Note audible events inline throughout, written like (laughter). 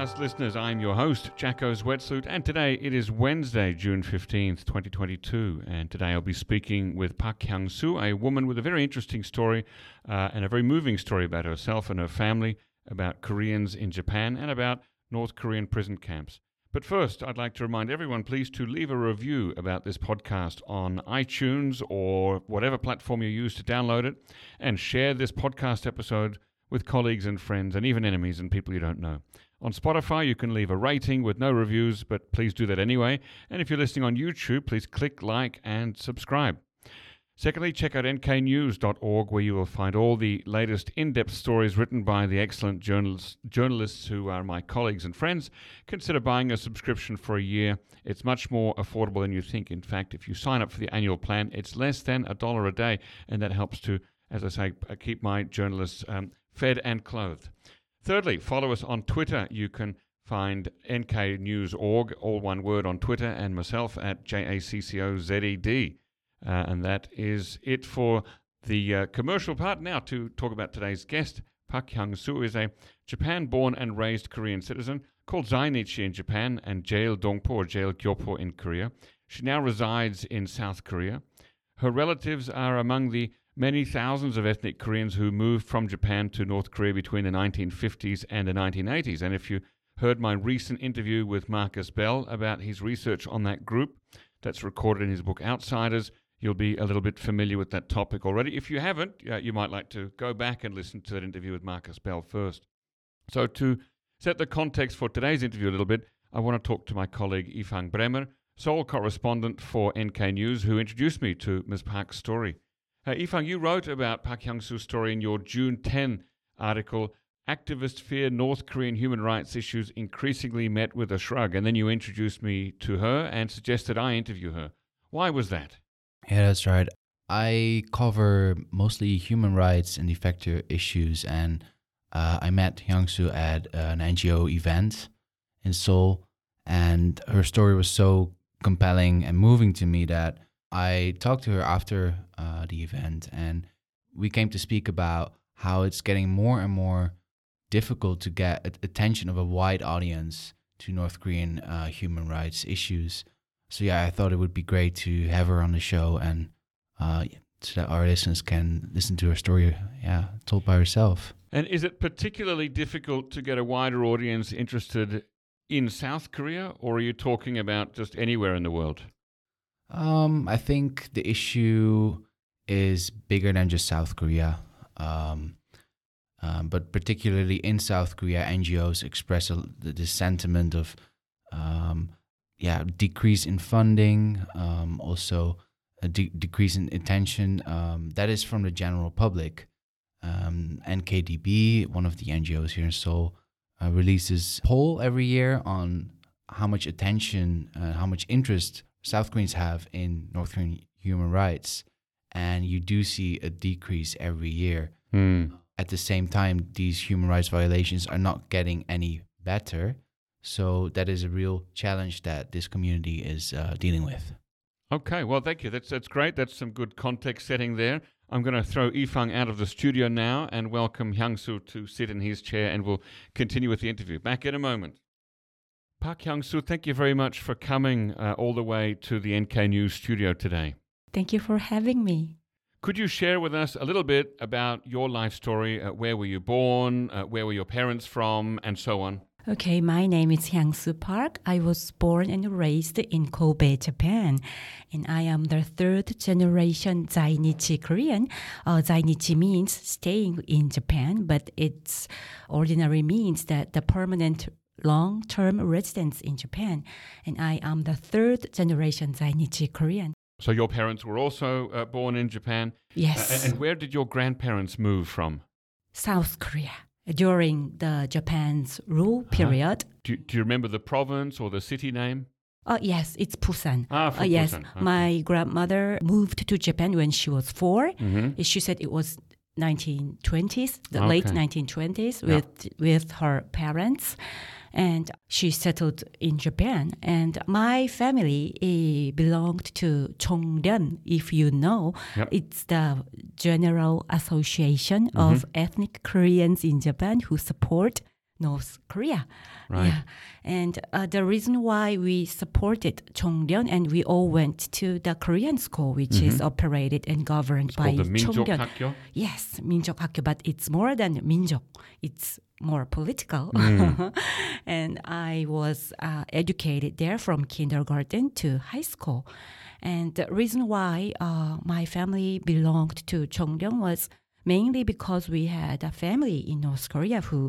podcast listeners. I'm your host, Jacco Zwetsloot, and today it is Wednesday, June 15th, 2022. And today I'll be speaking with Park Hyung Soo, a woman with a very interesting story uh, and a very moving story about herself and her family, about Koreans in Japan, and about North Korean prison camps. But first, I'd like to remind everyone, please, to leave a review about this podcast on iTunes or whatever platform you use to download it, and share this podcast episode with colleagues and friends, and even enemies and people you don't know. On Spotify, you can leave a rating with no reviews, but please do that anyway. And if you're listening on YouTube, please click like and subscribe. Secondly, check out nknews.org where you will find all the latest in depth stories written by the excellent journalists, journalists who are my colleagues and friends. Consider buying a subscription for a year. It's much more affordable than you think. In fact, if you sign up for the annual plan, it's less than a dollar a day, and that helps to, as I say, keep my journalists um, fed and clothed. Thirdly, follow us on Twitter. You can find NK News Org, all one word on Twitter, and myself at J A C C O Z E D. Uh, and that is it for the uh, commercial part. Now, to talk about today's guest, Park Hyung Soo is a Japan born and raised Korean citizen called Zainichi in Japan and Jaeil Dongpo or Jaeil Gyopo in Korea. She now resides in South Korea. Her relatives are among the many thousands of ethnic Koreans who moved from Japan to North Korea between the 1950s and the 1980s. And if you heard my recent interview with Markus Bell about his research on that group, that's recorded in his book Outsiders, you'll be a little bit familiar with that topic already. If you haven't, you might like to go back and listen to that interview with Markus Bell first. So, to set the context for today's interview a little bit, I want to talk to my colleague Ifang Bremer, Seoul correspondent for NK News, who introduced me to Ms. Park's story. Uh, you wrote about Park Hyung Soo's story in your June 10 article, Activists Fear North Korean Human Rights Issues Increasingly Met with a Shrug. And then you introduced me to her and suggested I interview her. Why was that? Yeah, that's right. I cover mostly human rights and defector issues, and uh, I met Hyung Soo at an NGO event in Seoul, and her story was so compelling and moving to me that I talked to her after uh, the event, and we came to speak about how it's getting more and more difficult to get attention of a wide audience to North Korean uh, human rights issues. So yeah, I thought it would be great to have her on the show and uh, so that our listeners can listen to her story, yeah, told by herself. And is it particularly difficult to get a wider audience interested in South Korea, or are you talking about just anywhere in the world? Um, I think the issue is bigger than just South Korea. Um, um, but particularly in South Korea, NGOs express a, the, the, sentiment of, um, yeah, decrease in funding, um, also a de- decrease in attention. Um, that is from the general public. NKDB, one of the NGOs here in Seoul, uh, releases poll every year on how much attention, uh, how much interest South Koreans have in North Korean human rights, and you do see a decrease every year. Mm. At the same time, these human rights violations are not getting any better. So that is a real challenge that this community is uh, dealing with. Okay, well, thank you. That's that's great. That's some good context setting there. I'm going to throw Ifang out of the studio now and welcome Hyung Soo to sit in his chair, and we'll continue with the interview. Back in a moment. Park Hyung Soo, thank you very much for coming uh, all the way to the NK News studio today. Thank you for having me. Could you share with us a little bit about your life story? Uh, where were you born? Uh, where were your parents from? And so on. Okay, my name is Hyung Soo Park. I was born and raised in Kobe, Japan, and I am the third generation Zainichi Korean. Uh, Zainichi means staying in Japan, but its ordinary means that the permanent long term residents in Japan, and I am the third generation Zainichi Korean. So your parents were also uh, born in Japan? Yes. Uh, and where did your grandparents move from? South Korea during the Japan's rule uh-huh. period. Do, do you remember the province or the city name? Uh, yes, it's Busan. Ah, uh, yes, Busan. Okay. my grandmother moved to Japan when she was 4 mm-hmm. She said it was 1920s, the okay. late 1920s, with yeah. with her parents and she settled in Japan. And my family eh, belonged to Chongryun, if you know. Yep. It's the General Association mm-hmm. of Ethnic Koreans in Japan who support North Korea. Right. Yeah. And uh, the reason why we supported Chongryun and we all went to the Korean school, which mm-hmm. is operated and governed it's by the Yes, Minjok Hakgyo, but it's more than Minjok. It's more political. (laughs) and I was uh, educated there from kindergarten to high school. And the reason why uh, my family belonged to Chongryun was mainly because we had a family in North Korea who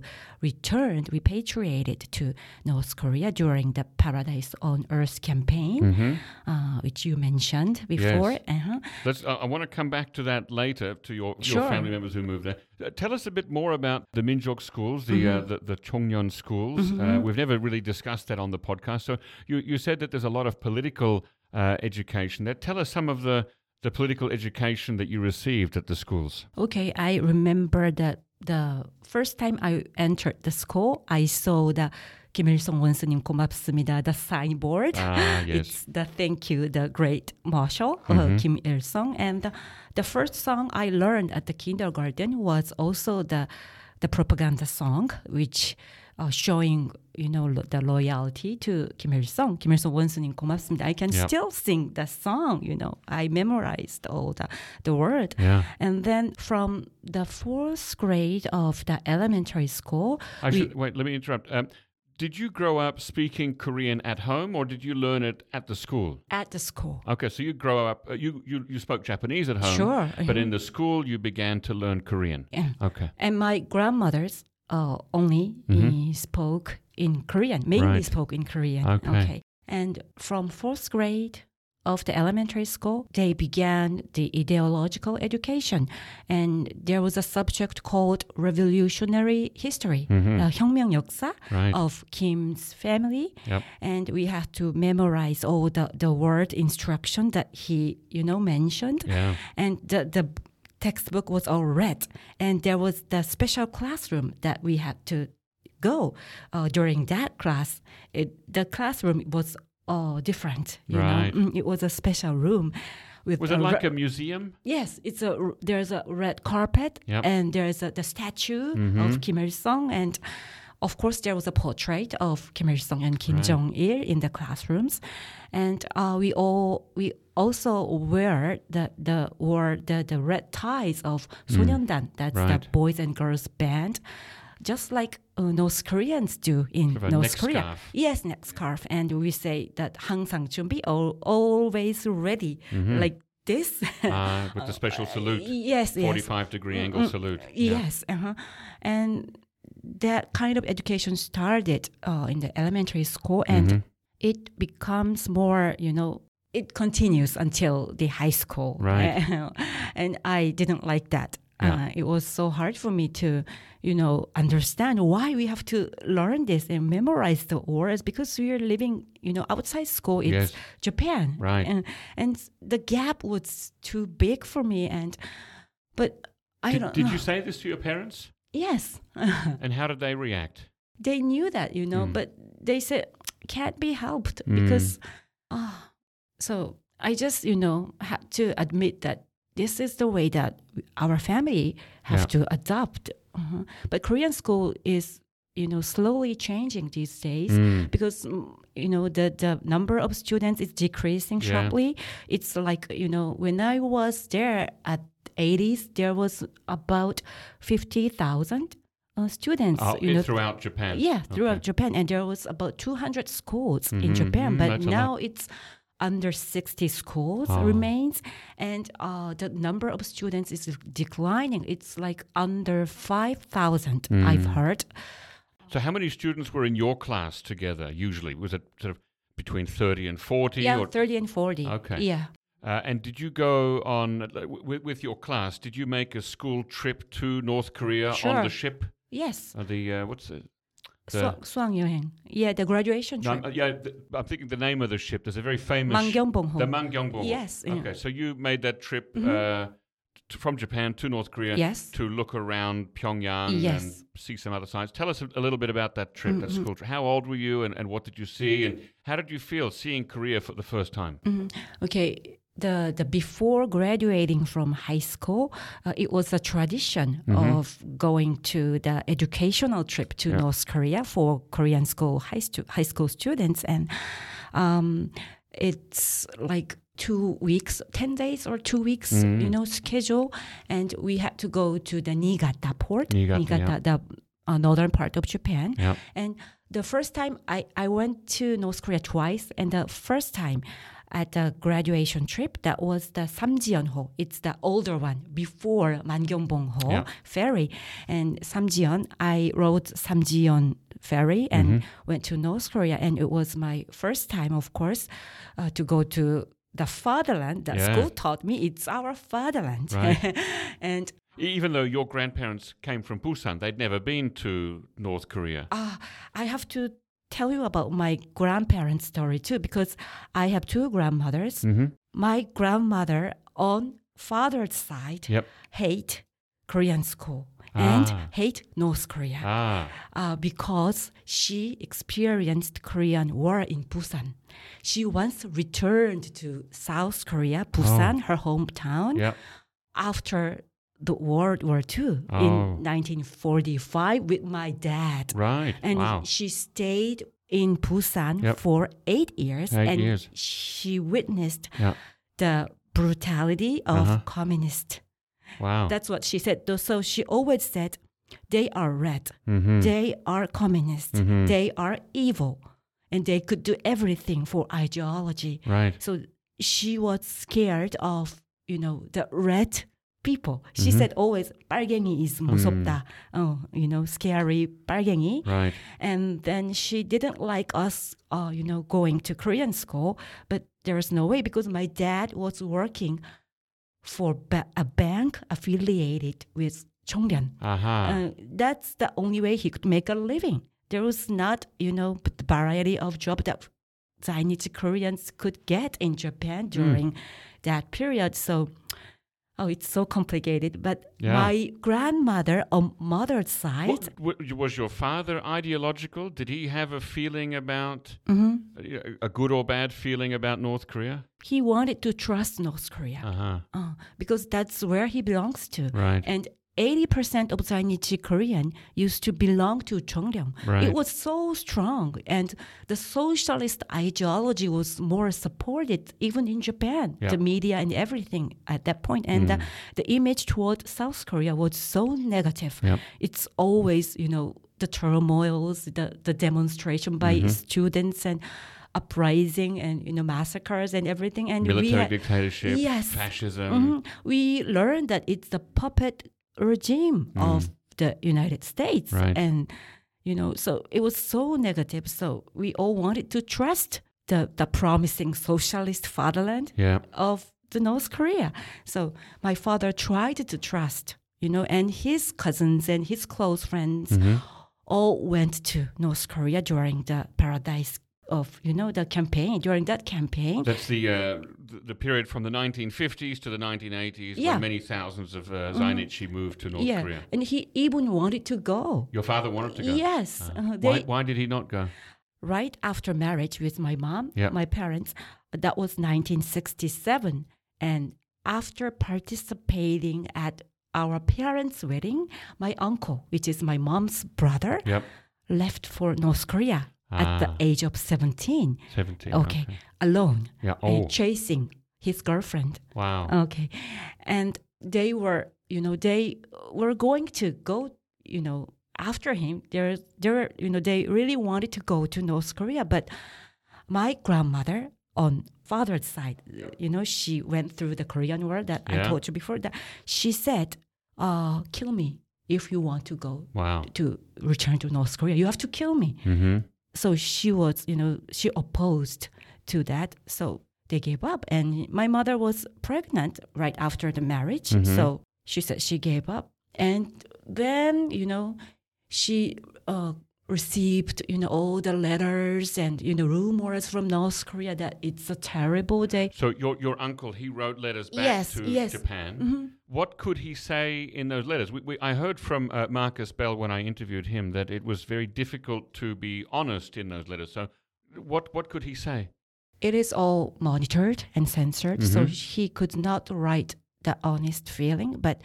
returned, repatriated to North Korea during the Paradise on Earth campaign, uh, which you mentioned before. Mm-hmm. Yes. Uh-huh. Let's. Uh, I want to come back to that later to your, your Sure. family members who moved there. Uh, tell us a bit more about the Minjok schools, the Mm-hmm. uh, the, the Chongnyeon schools. Uh, we've never really discussed that on the podcast. So you you said that there's a lot of political uh, education there. Tell us some of the the political education that you received at the schools. Okay, I remember that the first time I entered the school, I saw the 김일성 원수님 고맙습니다, the signboard. Ah, (laughs) yes. It's the thank you, the great marshal, uh, Kim Il Sung. And the, the first song I learned at the kindergarten was also the the propaganda song, which uh, showing you know lo- the loyalty to Kim Il Sung. Kim Il Sung 원수님 고맙습니다. I can Yep. still sing the song. You know, I memorized all the the word. Yeah. And then from the fourth grade of the elementary school, I we- should wait. Let me interrupt. Um, did you grow up speaking Korean at home, or did you learn it at the school? at the school. Okay, so you grow up. Uh, you, you you spoke Japanese at home, Sure, but mhm. in the school you began to learn Korean. Yeah. Okay. And my grandmothers uh, only uh, spoke in Korean, mainly Mm-hmm. Right. spoke in Korean. Okay. And from fourth grade of the elementary school, they began the ideological education. And there was a subject called revolutionary history, uh, 혁명 역사 Mm-hmm. Right. of Kim's family. Yep. And we had to memorize all the, the word instruction that he, you know, mentioned Yeah. and the, the textbook was all red and there was the special classroom that we had to go uh, during that class it, the classroom was all different you Right. know Mm, it was a special room with Was it like a museum? yes it's a there's a red carpet Yep. and there's a, the statue Mhm. of Kim Il Sung and of course, there was a portrait of Kim Il Sung and Kim Right. Jong Il in the classrooms, and uh, we all we also wear the the wore the, the red ties of 소년단. That's Mm. Right. the boys and girls band, just like uh, North Koreans do in Sort of a North neck Korea. scarf. Yes, neck scarf, and we say that 항상 준비, al- always ready, like this. Uh, with the special (laughs) salute, yes, yes. 45 degree angle salute. Yeah. Yes, uh-huh. and that kind of education started uh, in the elementary school, and Mhm. it becomes more, you know, it continues until the high school. Right. (laughs) and I didn't like that. Yeah. Uh, it was so hard for me to, you know, understand why we have to learn this and memorize the words because we are living, you know, outside school. It's Yes. Japan, Right. And and the gap was too big for me, and but I Did, don't. did know. you say this to your parents? Yes. (laughs) And how did they react? they knew that, you know, Mm. but they said can't be helped Mm. because ah so I just, you know, had to admit that this is the way that our family have Yeah. to adopt. Uh-huh. But Korean school is, you know, slowly changing these days Mm. because mm, you know the the number of students is decreasing Yeah. sharply. It's like you know when I was there at 80s, there was about 50,000 uh, students. Oh, you know, throughout Japan. yeah, throughout Okay. Japan, and there was about 200 schools in Mhm, Japan, mhm, but now it's under 60 schools Oh. remains, and uh, the number of students is declining. It's like under 5,000. I've Mm. heard. So, how many students were in your class together usually? Was it sort of between 30 and 40? Yeah, or, 30 and 40. Okay. Yeah. uh, and did you go on, with, with your class, did you make a school trip to North Korea on the ship? Yes. Uh, the, uh, what's it? The- 수, 수학여행. Yeah, the graduation No, trip. I'm- uh, yeah, th- I'm thinking the name of the ship. There's a very famous Mangyongbongho. The Mangyongbongho. Yes, yeah. Okay, so you made that trip Mhm. uh, t- from Japan to North Korea Yes. to look around Pyongyang Yes. and see some other sites. Tell us a, a little bit about that trip, that Mhm. school trip. How old were you and, and what did you see and how did you feel seeing Korea for the first time? Mhm. Okay, the the before graduating from high school, uh, it was a tradition of going to the educational trip to North Korea for Korean school high stu- high school students, and um, it's like two weeks, ten days or two weeks, you know, schedule, and we had to go to the Niigata port, Niigata, yeah. the uh, northern part of Japan, Yeah. and the first time I, I went to North Korea twice, and the first time at the graduation trip, that was the Samjiyeon-ho. It's the older one before Mangyongbong-ho Yeah. ferry. And Samjiyeon, I rode Samjiyeon ferry and Mm-hmm. went to North Korea. And it was my first time, of course, uh, to go to the fatherland. The Yeah. school taught me it's our fatherland. Right. (laughs) and Even though your grandparents came from Busan, they'd never been to North Korea. Ah, I have to tell you about my grandparents' story too, because I have two grandmothers. Mm-hmm. My grandmother on father's side Yep. hate Korean school and Ah. hate North Korea Ah, uh, because she experienced Korean War in Busan. She once returned to South Korea, Busan, her hometown, yep. after the World War II Oh. in 1945 with my dad. Right. And wow. she stayed in Busan Yep. for eight years. Eight and years. she witnessed Yeah. the brutality of Uh-huh. communist. Wow. That's what she said. So she always said, they are red. mm-hmm. They are communist. Mhm. They are evil. And they could do everything for ideology. Right. So she was scared of, you know, the red people. She mm-hmm. said always 발갱이 is 무섭다. Mm. Oh, you know, scary 발갱이. Right. And then she didn't like us, uh, you know, going to Korean school. But there was no way because my dad was working for ba- a bank affiliated with Chongryun. Uh-huh. Uh, that's the only way he could make a living. There was not, you know, the variety of job that Zainichi Koreans could get in Japan mm. during mm. that period. So oh, it's so complicated. But Yeah. my grandmother on mother's side, What, was your father ideological? Did he have a feeling about mhm, uh, a good or bad feeling about North Korea? he wanted to trust North Korea Uh huh. uh, because that's where he belongs to. Right. And 80% of Zainichi Korean used to belong to Chongryun. Right. It was so strong, and the socialist ideology was more supported even in Japan, Yeah. the media and everything at that point. And the, the image toward South Korea was so negative. Yep. It's always, you know, the turmoils, the, the demonstration by Mm-hmm. students and uprising and, you know, massacres and everything. And we Military had, dictatorship, Yes. fascism. Mhm. We learned that it's the puppet regime mm-hmm. of the United States. Right. And, you know, so it was so negative. So we all wanted to trust the, the promising socialist fatherland Yeah. of the North Korea. So my father tried to trust, you know, and his cousins and his close friends mm-hmm. all went to North Korea during the paradise of, you know, the campaign, during that campaign. That's the, uh, the period from the 1950s to the 1980s Yeah. when many thousands of uh, Zainichi moved to North yeah. Korea. And he even wanted to go. Your father wanted to go. Yes. Uh, uh, why, they, why did he not go? right after marriage with my mom, Yeah. my parents, that was 1967. And after participating at our parents' wedding, my uncle, which is my mom's brother, Yep. left for North Korea at the Ah. age of 17. 17. Okay. Alone. Yeah. and Oh. chasing his girlfriend. Wow. Okay. And they were, you know, they were going to go, you know, after him. They're, they're, you know, they really wanted to go to North Korea. But my grandmother on father's side, you know, she went through the Korean War that I told you before that she said, uh, kill me if you want to go Wow. to return to North Korea. You have to kill me. Mm-hmm. So she was, you know, she opposed to that. So they gave up. And my mother was pregnant right after the marriage. Mhm. So she said she gave up. And then, you know, she uh, received, you know, all the letters and, you know, rumors from North Korea that it's a terrible day. So your your uncle he wrote letters back Yes, to yes. Japan. Mhm. What could he say in those letters? We, we, I heard from uh, Markus Bell when I interviewed him that it was very difficult to be honest in those letters. So, what what could he say? it is all monitored and censored, so he could not write the honest feeling. But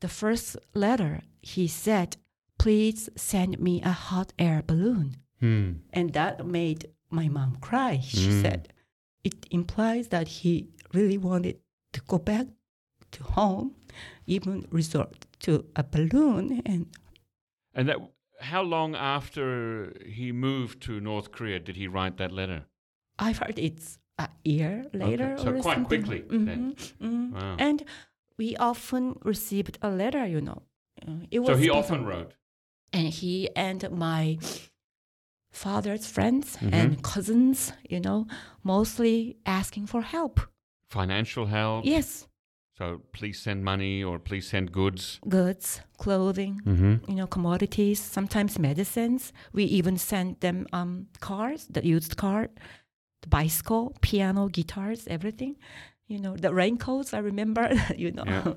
the first letter, he said, "Please send me a hot air balloon," Hmm. and that made my mom cry. She said, "It implies that he really wanted to go back to home, even resort to a balloon." And And that, how long after he moved to North Korea did he write that letter? I've heard it's a year later so or quite something. quickly then. Mhm, mhm. Wow. And we often received a letter, you know. Uh, So he often wrote. And he and my father's friends Mm-hmm. and cousins, you know, mostly asking for help. Financial help. Yes, So please send money or please send goods. goods, clothing, Mm-hmm. you know, commodities, sometimes medicines. We even sent them um, cars, the used car, the bicycle, piano, guitars, everything. You know, the raincoats, I remember, (laughs) you know. Yeah.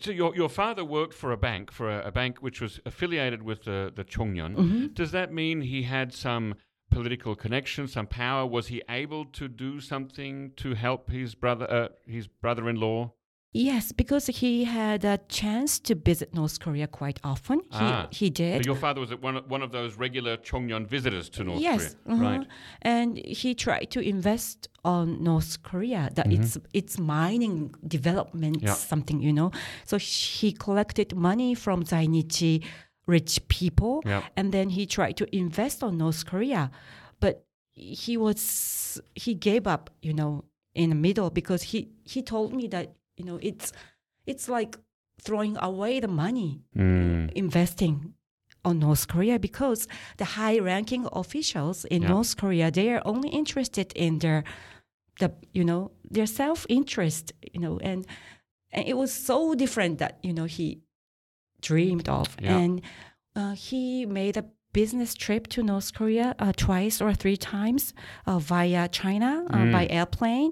So your, your father worked for a bank, for a, a bank which was affiliated with the, the Chongnyeon. Mhm. Does that mean he had some political connection, some power? Was he able to do something to help his brother, uh, his brother-in-law? Yes, because he had a chance to visit North Korea quite often. He, Ah. he So did. your father was one of, one of those regular Chongnyeon visitors to North yes, Korea, uh-huh. right? And he tried to invest on North Korea that it's it's mining development Mm-hmm. Yeah. something you know. So he collected money from Zainichi rich people, Yeah. and then he tried to invest on North Korea, but he was he gave up, you know, in the middle because he he told me that you know it's it's like throwing away the money Mm. investing on North Korea because the high-ranking officials in Yeah. North Korea they are only interested in their the you know their self-interest you know and, and it was so different that you know he dreamed of Yeah. and uh, he made a business trip to North Korea uh, twice or three times uh, via China uh, Mm. by airplane,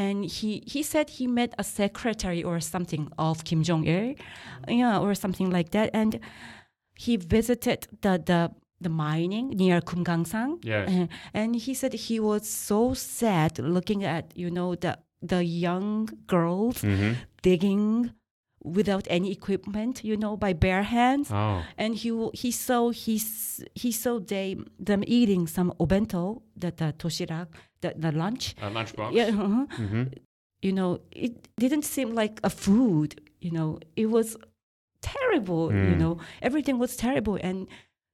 and he he said he met a secretary or something of Kim Jong Il, yeah, or something like that, and he visited the the the mining near Kumgangsan, Yes. uh, and he said he was so sad looking at you know the the young girls Mm-hmm. digging without any equipment, you know, by bare hands Oh. and he he saw he s- he saw they them eating some obento that the toshirak the, the lunch A lunchbox. yeah uh-huh. Mm-hmm. you know it didn't seem like a food you know it was terrible you Mm. know everything was terrible and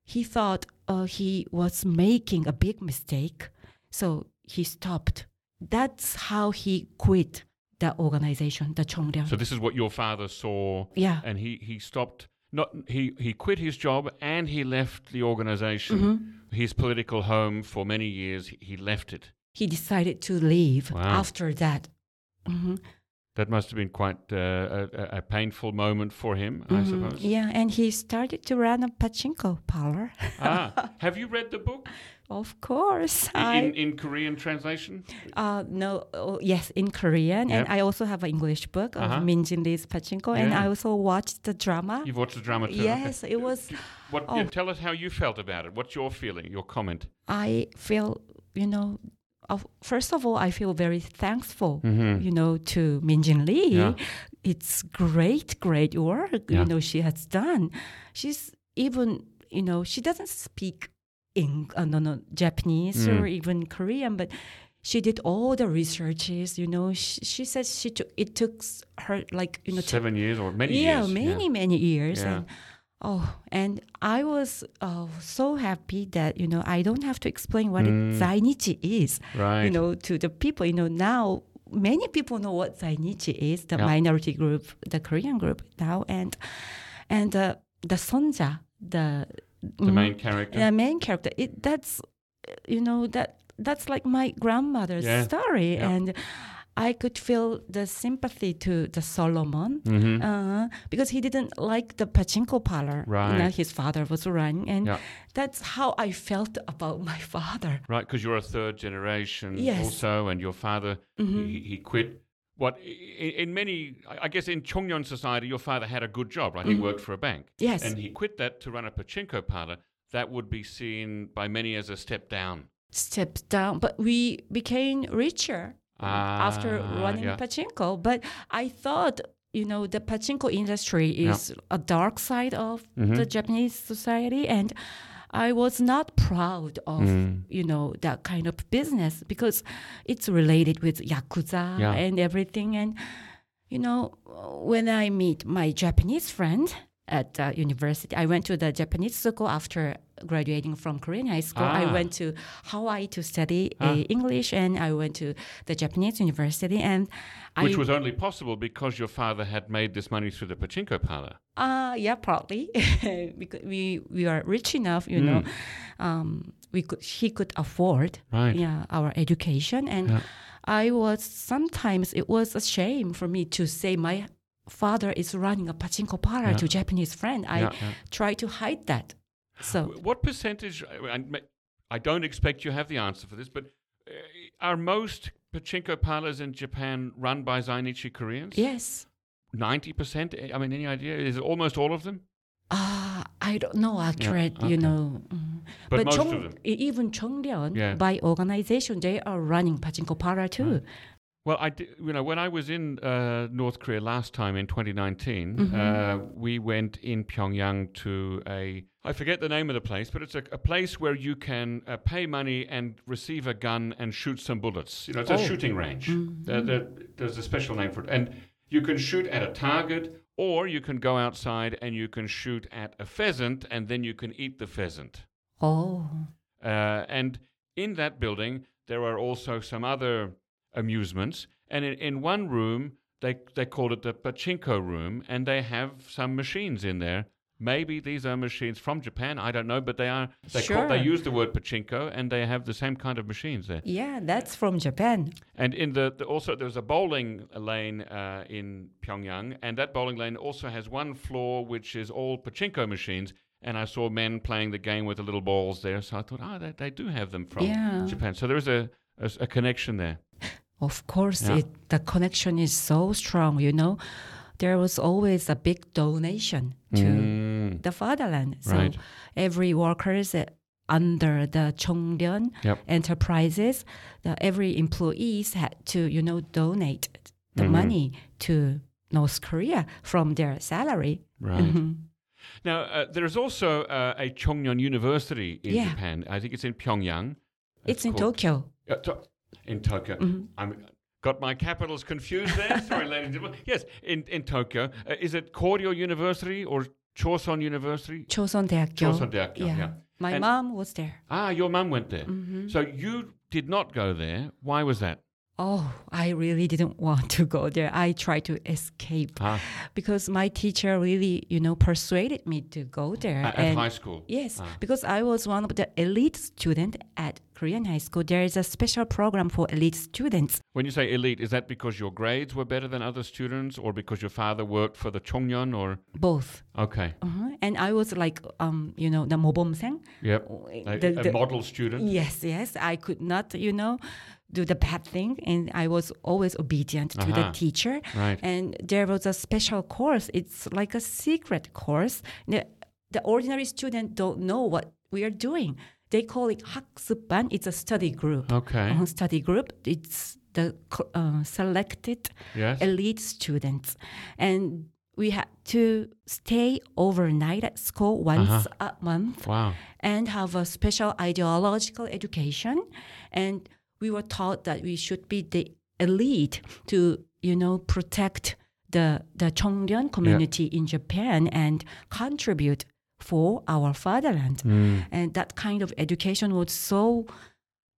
he thought uh, he was making a big mistake so he stopped that's how he quit the organization the Chongryun So this is what your father saw, yeah and he he stopped. Not he he quit his job and he left the organization, Mm-hmm. his political home for many years. He, left it. he decided to leave Wow. after that hmm That must have been quite uh, a, a- painful moment for him, I Mhm. suppose. Yeah, and he started to run a pachinko parlor. ah, have you read the book (laughs) of course, in, I in Korean translation? uh no oh, yes in Korean, and I also have an English book of Uh-huh. Min Jin Lee's pachinko, and I also watched the drama. You've watched the drama too. Yes, it was. What? Oh. yeah, tell us how you felt about it. What's your feeling? Your comment? I feel you know. First of all, I feel very thankful, Mm-hmm. you know, to Minjin Lee. Yeah. It's great, great work, Yeah. you know, she has done. She's even, you know, she doesn't speak in uh, no, no, Japanese Mm. or even Korean, but she did all the researches. You know, she, she says she took it took her like you know t- Seven years or many years. yeah years? many many years Yeah. and oh and I was uh, so happy that you know I don't have to explain what Mm. Zainichi is Right. you know, to the people. You know, now many people know what Zainichi is, the Yeah. minority group, the Korean group now, and and uh, the Sunja, the the main character. the main character. It that's you know that that's like my grandmother's Yeah. story, Yeah. and I could feel the sympathy to the Solomon. Mm-hmm. Uh, because he didn't like the pachinko parlor Right. that his father was running, and Yeah. that's how I felt about (laughs) my father. Right, because you're a third generation Yes. also, and your father Mhm. he, he quit. What in, in many, I guess, in Chongnyeon society, your father had a good job, right? He worked for a bank, Mm-hmm. Yes. and he quit that to run a pachinko parlor. That would be seen by many as a step down. stepped down, but we became richer after Ah, running yeah. pachinko. But I thought, you know, the pachinko industry Yeah. is a dark side of Mhm. the Japanese society, and I was not proud of, Mm. you know, that kind of business because it's related with yakuza Yeah. and everything. And you know, when I meet my Japanese friend at the university, I went to the Japanese school after graduating from Korean high school. I Ah. went to Hawaii to study Ah. uh, English, and I went to the Japanese university. And Which I, was only possible because your father had made this money through the pachinko parlor. uh, yeah, partly (laughs) because we we are rich enough, you know, Hmm. um, we could he could afford Right. yeah our education and Yeah. i was sometimes it was a shame for me to say my father is running a pachinko parlor Yeah. to japanese friend i Yeah, yeah. try to hide that so What percentage? I- I ma- I don't expect you have the answer for this, but uh, are most pachinko parlors in Japan run by Zainichi Koreans? yes Ninety percent. I mean, any idea? Is it almost all of them? uh, i don't know accurate okay. you know mm. But most Chong- of them. even Chonglyeon, Yeah. by organization they are running pachinko parlor too Well, I di- you know when I was in uh, North Korea last time in 2019, Mm-hmm. uh, we went in Pyongyang to a I forget the name of the place, but it's a, a place where you can uh, pay money and receive a gun and shoot some bullets. You know, it's a Oh. shooting range. Mm-hmm. There- there- there's a special name for it, and you can shoot at a target, or you can go outside and you can shoot at a pheasant, and then you can eat the pheasant. oh Uh, and in that building, there are also some other amusements. And in, in one room, they, they called it the pachinko room, and they have some machines in there. Maybe these are machines from Japan. I don't know, but they are. They, call, they use the word pachinko, and they have the same kind of machines there. yeah that's from japan And in the, the also there's a bowling lane uh, in Pyongyang, and that bowling lane also has one floor which is all pachinko machines. And I saw men playing the game with the little balls there, so I thought, oh, they, they do have them from Yeah. Japan. So there is a, a, a connection there. (laughs) Of course, Yeah. it, the connection is so strong, you know. There was always a big donation to Mm, the fatherland. So Right. every workers under the Chonglyeon Yep. enterprises, the, every employees had to, you know, donate the Mhm. money to North Korea from their salary. right. Mhm. Now, uh, there's also uh, a Chongnyeon University in Yeah. Japan. I think it's in Pyongyang. It's in called- Tokyo. Uh, to- in Tokyo. I'm got my capitals confused there. Sorry, (laughs) ladies and gentlemen. Yes, in in Tokyo. Uh, is it Koryo University or Choson University? Choson-daekyo. Choson-daekyo, yeah. My And- mom was there. Ah, your mum went there. Mm-hmm. So you did not go there. Why was that? oh, I really didn't (laughs) want to go there. I tried to escape ah. because my teacher really, you know, persuaded me to go there. At, at high school? Yes, ah. because I was one of the elite student at Korean high school. There is a special program for elite students. When you say elite, is that because your grades were better than other students or because your father worked for the Chongnyeon or? Both. Okay. Uh-huh. And I was like, um, you know, the mobomseng. Yep, uh, the, a, a the, model student. Yes, yes. I could not, you know, do the bad thing and i was always obedient uh-huh. to the uh-huh. teacher right. and there was a special course it's like a secret course the, the ordinary student don't know what we are doing they call it haksuban it's a study group okay uh-huh, study group it's the uh, selected yes. elite students and we had to stay overnight at school once uh-huh. a month wow. and have a special ideological education and we were taught that we should be the elite to, you know, protect the the Chonglyeon community in Japan and contribute for our fatherland. Mm. And that kind of education was so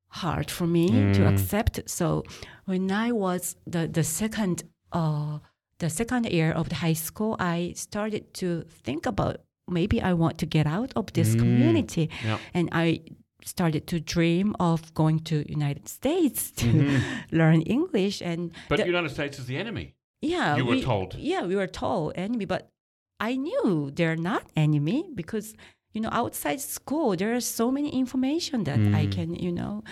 hard for me to Mm. accept. So when I was the the second uh the second year of the high school, I started to think about maybe I want to get out of this Mm. community, Yeah. and I started to dream of going to United States to Mhm. (laughs) learn English and But the- United States is the enemy. yeah you were we- told. yeah we were told enemy but I knew they're not enemy because you know outside school there is so many information that I Mm. can you know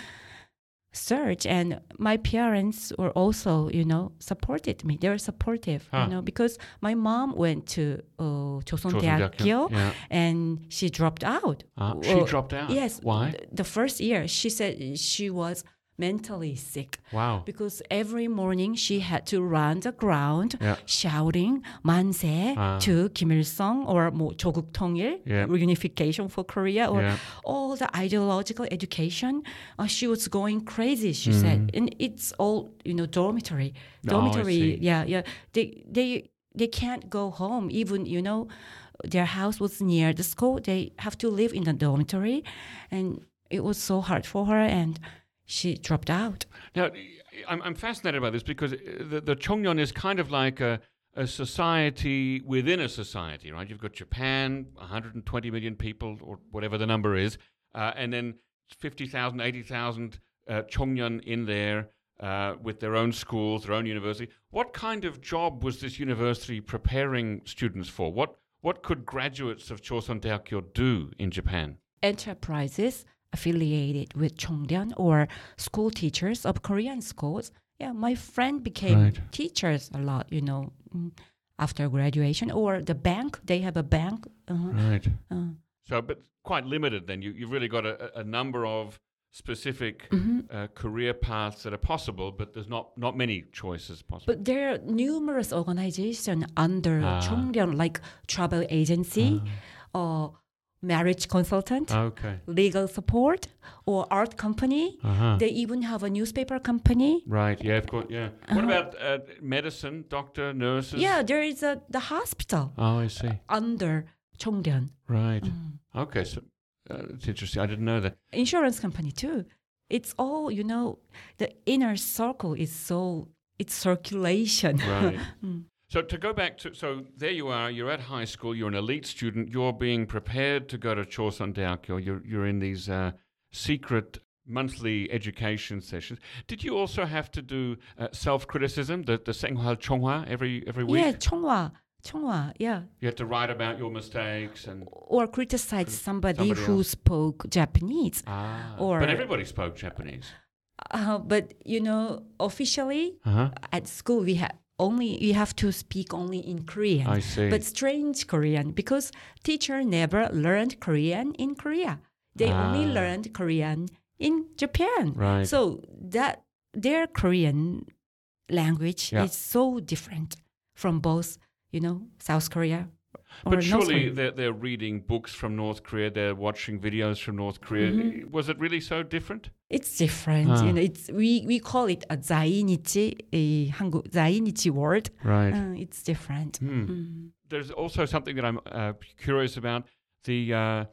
search and my parents were also you know supported me they were supportive Huh. you know because my mom went to uh, 조선대학교? 조선대학교 Yeah. and she dropped out Ah, she Well, dropped out. yes Why? th- the first year she said she was mentally sick Wow. because every morning she had to run the ground Yeah. shouting 만세 Ah. to Kim Il Sung or 뭐 조국 통일 Yeah. reunification for Korea or Yeah. all the ideological education uh, she was going crazy she Mm. said and it's all you know dormitory Oh, I see. dormitory yeah yeah they they they can't go home even you know their house was near the school they have to live in the dormitory and it was so hard for her and she dropped out Now, I'm, I'm fascinated by this because the, the Chongnyeon is kind of like a, a society within a society, right? You've got Japan, 120 million people, or whatever the number is, uh, and then 50,000, 80,000 uh, Chongnyeon in there uh, with their own schools, their own university. What kind of job was this university preparing students for? What, what could graduates of Chosun Daekyo do in Japan? enterprises affiliated with Chongryun or school teachers of Korean schools. Yeah, my friend became Right. teachers a lot, you know, mm, after graduation. Or the bank, they have a bank. Uh, Right. uh, So, but quite limited then. You, you've really got a, a number of specific mhm. uh, career paths that are possible, but there's not, not many choices possible. But there are numerous organizations under Ah. Chongryun, like travel agency, or marriage consultant, okay. legal support, or art company. Uh-huh. They even have a newspaper company. Right, yeah, of course, yeah. What about uh, medicine, doctor, nurses? Yeah, there is a the hospital Oh, I see. under Chongryun. Right. Mm. Okay, so uh, it's interesting. I didn't know that. insurance company too. It's all you know. The inner circle is so it's circulation. Right. (laughs) Mm. So to go back to so there you are. You're at high school. You're an elite student. You're being prepared to go to Chosun Daekyo. You're you're in these uh, secret monthly education sessions. Did you also have to do uh, self criticism? The the Senghua Chonghua every every week. Yeah, Chonghua. Chonghua, yeah. You had to write about your mistakes and or criticize somebody, somebody who else. spoke Japanese. Ah, or but everybody spoke Japanese. Uh, but you know, officially uh-huh. at school we had only you have to speak only in Korean. I see. But strange Korean because teacher never learned Korean in Korea. They only Ah. learned Korean in Japan. Right. So that their Korean language Yeah. is so different from both, you know, South Korea or But surely they're, they're reading books from North Korea, they're watching videos from North Korea. Mm-hmm. Was it really so different? It's different. Ah. You know, it's we, we call it a zainichi, a 한국 zainichi word. Right. Uh, it's different. Hmm. Mm. There's also something that I'm uh, curious about the uh,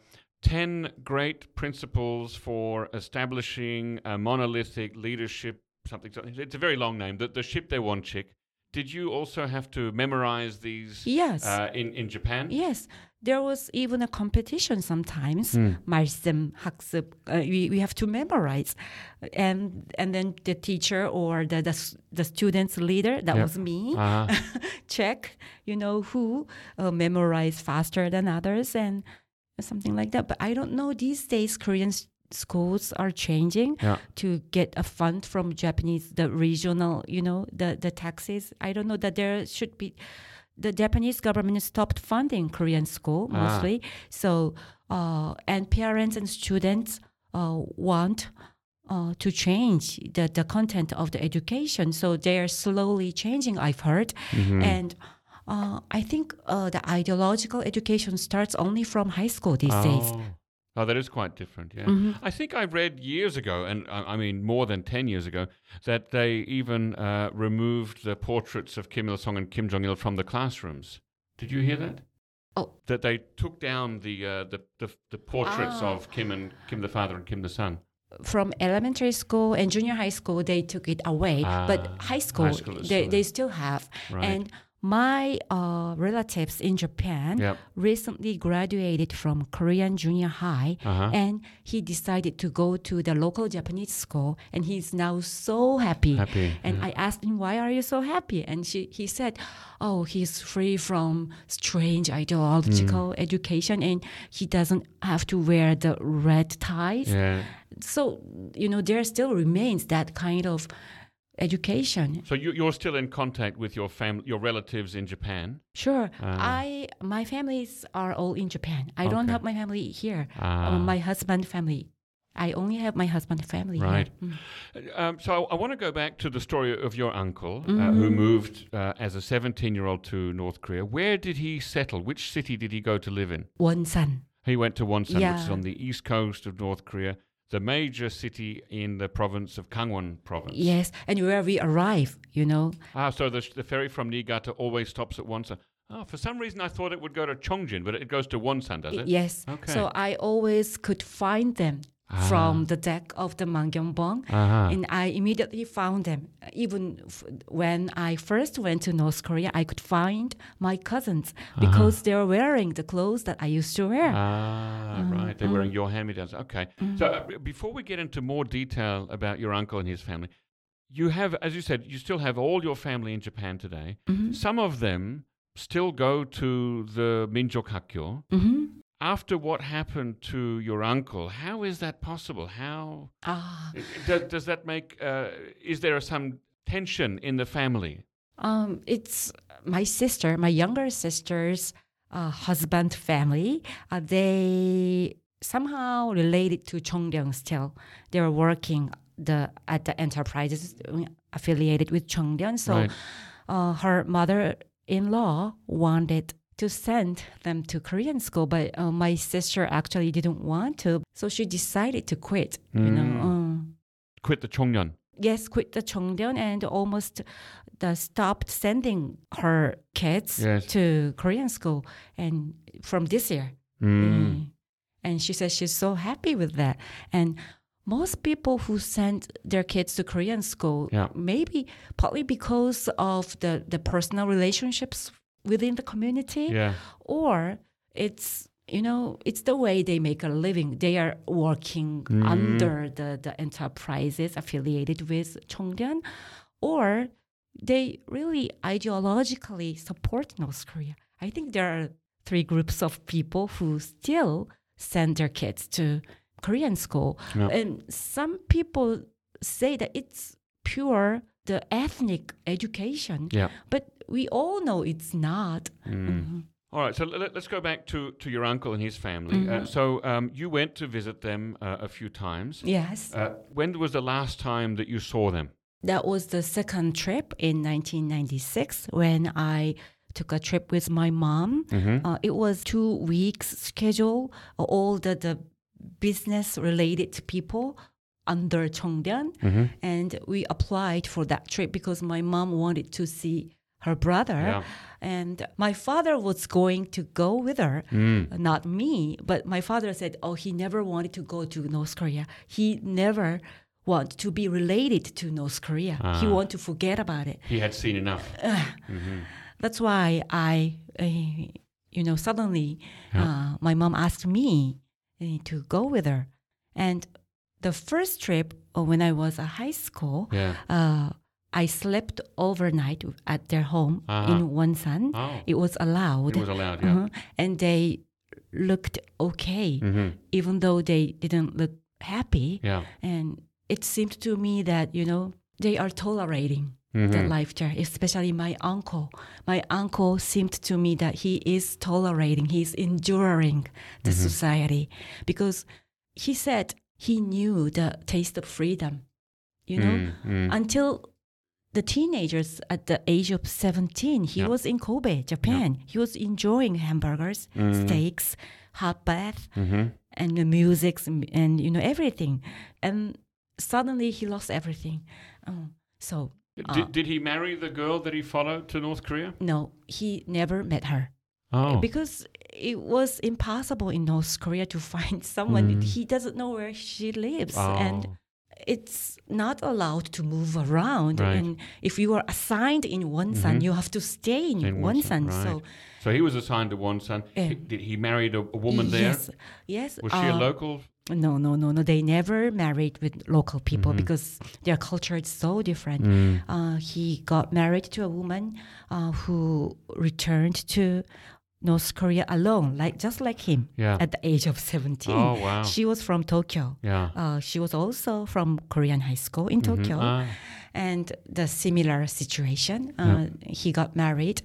10 great principles for establishing a monolithic leadership, something. It's a very long name, the, the Sipdae Wonchik Did you also have to memorize these Yes. uh, in, in Japan? Yes, there was even a competition sometimes. Hmm. 말씀 학습. Uh, we we have to memorize, and and then the teacher or the the, s- the student's leader that Yep. was me Ah, (laughs) check. You know who uh, memorized faster than others and something like that. But I don't know these days Korean s- schools are changing yeah. to get a fund from Japanese the regional you know the the taxes. I don't know that there should be the Japanese government stopped funding Korean school Ah. mostly. So uh, and parents and students uh, want uh, to change the, the content of the education. So they are slowly changing. I've heard, Mm-hmm. and uh, I think uh, the ideological education starts only from high school these days. Oh. That is quite different. Yeah, Mhm. I think I read years ago, and I I mean more than ten years ago, that they even uh, removed the portraits of Kim Il Sung and Kim Jong Il from the classrooms. Did you hear that? Oh. that they took down the uh, the, the the portraits Ah. of Kim and Kim the father and Kim the son. From elementary school and junior high school, they took it away. Ah, but high school, high school they, still they still have. Right. And my uh, relatives in Japan Yep. recently graduated from Korean junior high, Uh-huh. and he decided to go to the local Japanese school, and he's now so happy. Happy, And I asked him, "Why are you so happy?" And she, he said, "Oh, he's free from strange ideological Mm. education, and he doesn't have to wear the red ties." Yeah. So you know, there still remains that kind of education. So you, you're still in contact with your fam, your relatives in Japan. Sure. Ah. I my families are all in Japan. I don't have my family here. Ah. Uh, my husband family. I only have my husband family Right. Mm. Um, so I want to go back to the story of your uncle uh, Mm-hmm. who moved uh, as a 17 year old to North Korea. Where did he settle? Which city did he go to live in? Wonsan. He went to Wonsan, which is on the east coast of North Korea, the major city in the province of Kangwon province. Yes, and where we arrive, you know. Ah, so the, the ferry from Niigata always stops at Wonsan. Oh, for some reason I thought it would go to Chongjin, but it goes to Wonsan, does it? Yes. Okay. So I always could find them from the deck of the Mangyongbong. Uh-huh. And I immediately found them. Even f- when I first went to North Korea, I could find my cousins because they were wearing the clothes that I used to wear. Ah, Mm, right. They're wearing your hand-me-downs. Okay. So uh, before we get into more detail about your uncle and his family, you have, as you said, you still have all your family in Japan today. Mm-hmm. Some of them still go to the Minjok Hakgyo. hmm After what happened to your uncle, how is that possible? How Ah, does, does that make? Uh, is there some tension in the family? um, it's my sister, my younger sister's uh, husband family. Uh, they somehow related to Chongryun still. They were working the at the enterprises affiliated with Chongryun. So Right. uh, her mother-in-law wanted to send them to Korean school, but uh, my sister actually didn't want to. So she decided to quit. You know. um, Quit the Chongnyeon. yes, quit the Chongryun and almost the stopped sending her kids Yes. to Korean school and from this year. Mm. And she says she's so happy with that. And most people who send their kids to Korean school, Yeah. maybe partly because of the, the personal relationships within the community, Yeah. or it's you know it's the way they make a living they are working mm. under the, the enterprises affiliated with Chongryun or they really ideologically support North Korea I think there are three groups of people who still send their kids to Korean school Yeah. and some people say that it's pure the ethnic education Yeah. but we all know it's not All right, so let, us go back to, to your uncle and his family. Mm-hmm. Uh, so um, you went to visit them uh, a few times. yes Uh, when was the last time that you saw them? That was the second trip in 1996 when I took a trip with my mom. Uh, it was two weeks schedule. uh, All the, the business related people under Chongryun, and we applied for that trip because my mom wanted to see her brother, Yeah. and my father was going to go with her, Mm. not me. But my father said, "Oh, he never wanted to go to North Korea. He never." Want to be related to North Korea. He Ah. want to forget about it. He had seen enough. That's why I, uh, you know, suddenly uh, my mom asked me uh, to go with her. And the first trip uh, when I was a high school, Yeah. I slept overnight at their home Uh-huh. in Wonsan. Oh. It was allowed. It was allowed, yeah. Uh-huh. And they looked okay, Mm-hmm. even though they didn't look happy. Yeah. And it seemed to me that, you know, they are tolerating the Mhm. life there, especially my uncle. My uncle seemed to me that he is tolerating, he's enduring the Mm-hmm. society because he said he knew the taste of freedom, you know, Mm, mm. until the teenagers at the age of 17 he Yeah. was in kobe japan he was enjoying hamburgers Mm. steaks hot bath Mhm. and the music and you know everything and suddenly he lost everything Um, so Did, did he marry the girl that he followed to North Korea? no he never met her Oh. because it was impossible in north korea to (laughs) find someone Mm. he doesn't know where she lives oh. and it's not allowed to move around. Right. And if you are assigned in Wonsan, you have to stay in, Wonsan. right. So so he was assigned to Wonsan. Yeah. He, did he married a, a woman there? yes, yes. Was she a uh, local? No, no, no, no. They never married with local people Mm-hmm. because their culture is so different. Mm. Uh, he got married to a woman uh, who returned to North Korea alone, like just like him, Yeah. at the age of seventeen. Oh, wow. She was from Tokyo. Yeah. Uh, she was also from Korean high school in Tokyo, Ah. and the similar situation. Uh, He got married,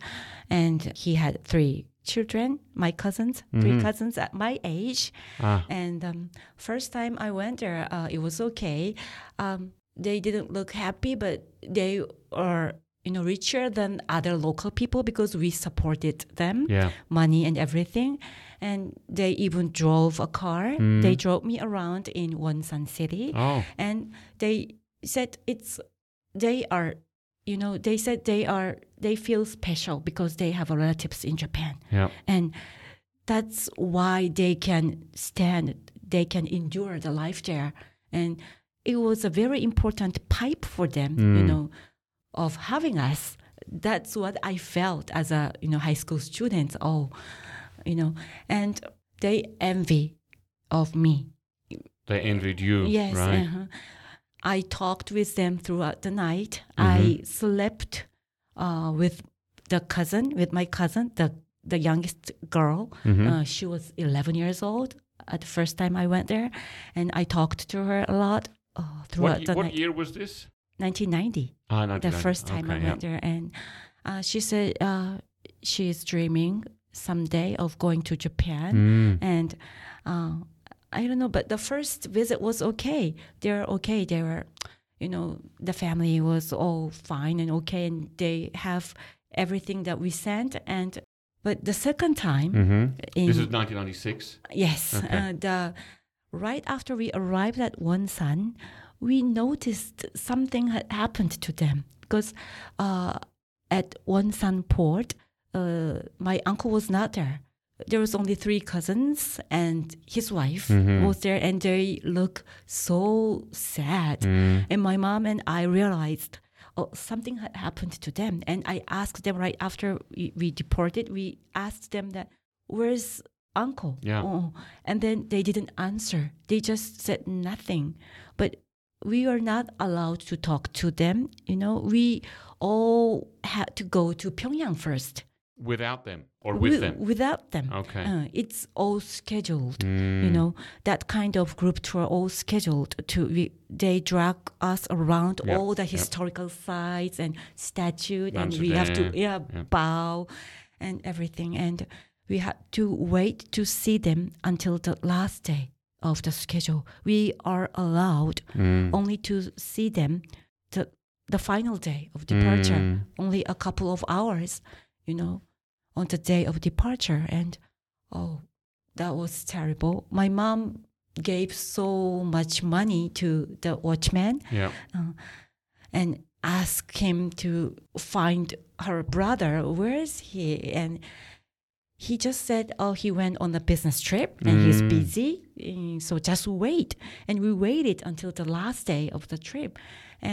and he had three children. My cousins, three cousins at my age. Mm-hmm. Ah. And um, first time I went there, uh, it was okay. Um, they didn't look happy, but they are you know richer than other local people because we supported them, Yeah. money and everything. And they even drove a car. Mm. They drove me around in Wonsan City, Oh. and they said it's they are. You know, they said they are they feel special because they have relatives in Japan Yeah. and that's why they can stand they can endure the life there and it was a very important pipe for them you mm. know of having us that's what i felt as a you know high school student oh you know and they envy of me They envied you. yes Right. uh-huh. i talked with them throughout the night Mm-hmm. i slept uh, with the cousin with my cousin the the youngest girl Mm-hmm. uh, she was 11 years old at the first time i went there and i talked to her a lot uh, throughout What, the what night What year was this? 1990 Ah, the first time okay, I yeah. went there, and uh, she said uh, she is dreaming someday of going to Japan, Mm. and uh, I don't know, but the first visit was okay. They're okay. They were, you know, the family was all fine and okay, and they have everything that we sent. And but the second time, hmm in This is 1996. Yes, Okay. uh, the right after we arrived at Wonsan, we noticed something had happened to them because uh, at Wonsan port, uh, my uncle was not there. There was only three cousins and his wife Mhm. was there, and they look so sad. Mm. And my mom and I realized oh, something had happened to them. And I asked them right after we, we deported, we asked them that, where's uncle? Yeah. Oh, and then they didn't answer. They just said nothing. We are not allowed to talk to them. You know, we all had to go to Pyongyang first. Without them or with Wi- them? Without them. Okay. Uh, it's all scheduled Mm. you know that kind of group tour all scheduled to we, they drag us around Yep, all the yep. historical sites and statues and we have to yeah yep. bow and everything and we had to wait to see them until the last day of the schedule we are allowed Mm. only to see them the the final day of departure Mm. only a couple of hours you know on the day of departure and oh that was terrible my mom gave so much money to the watchman Yeah. and asked him to find her brother where is he and he just said oh he went on a business trip and he's Mm. busy eh, so just wait and we waited until the last day of the trip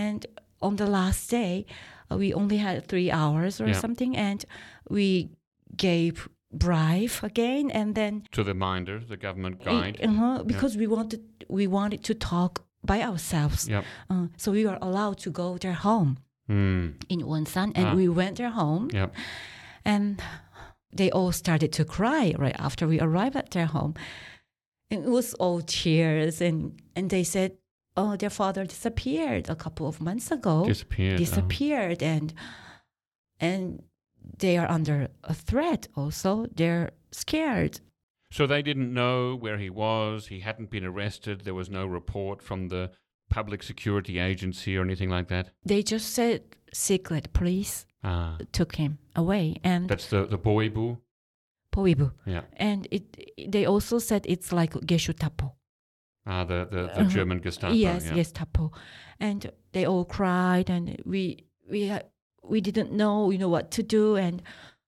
and on the last day uh, we only had three hours or Yeah. something and we gave bribe again and then To the minder, the government guide. uh because we wanted we wanted to talk by ourselves Yep. uh, so we were allowed to go their home Mm. in Wonsan, and Ah. we went their home, Yep. and they all started to cry right after we arrived at their home. And it was all tears, and and they said, "Oh, their father disappeared a couple of months ago. Disappeared. oh. disappeared, and and they are under a threat. Also, they're scared. So they didn't know where he was. He hadn't been arrested. There was no report from the public security agency or anything like that. They just said secret police Ah, took him away, and that's the the bowibu. Bowibu. Yeah. And it they also said it's like Geshutapo. Ah, the the, the Uh-huh. German Gestapo. yes, yeah. Gestapo, and they all cried, and we we we didn't know you know what to do, and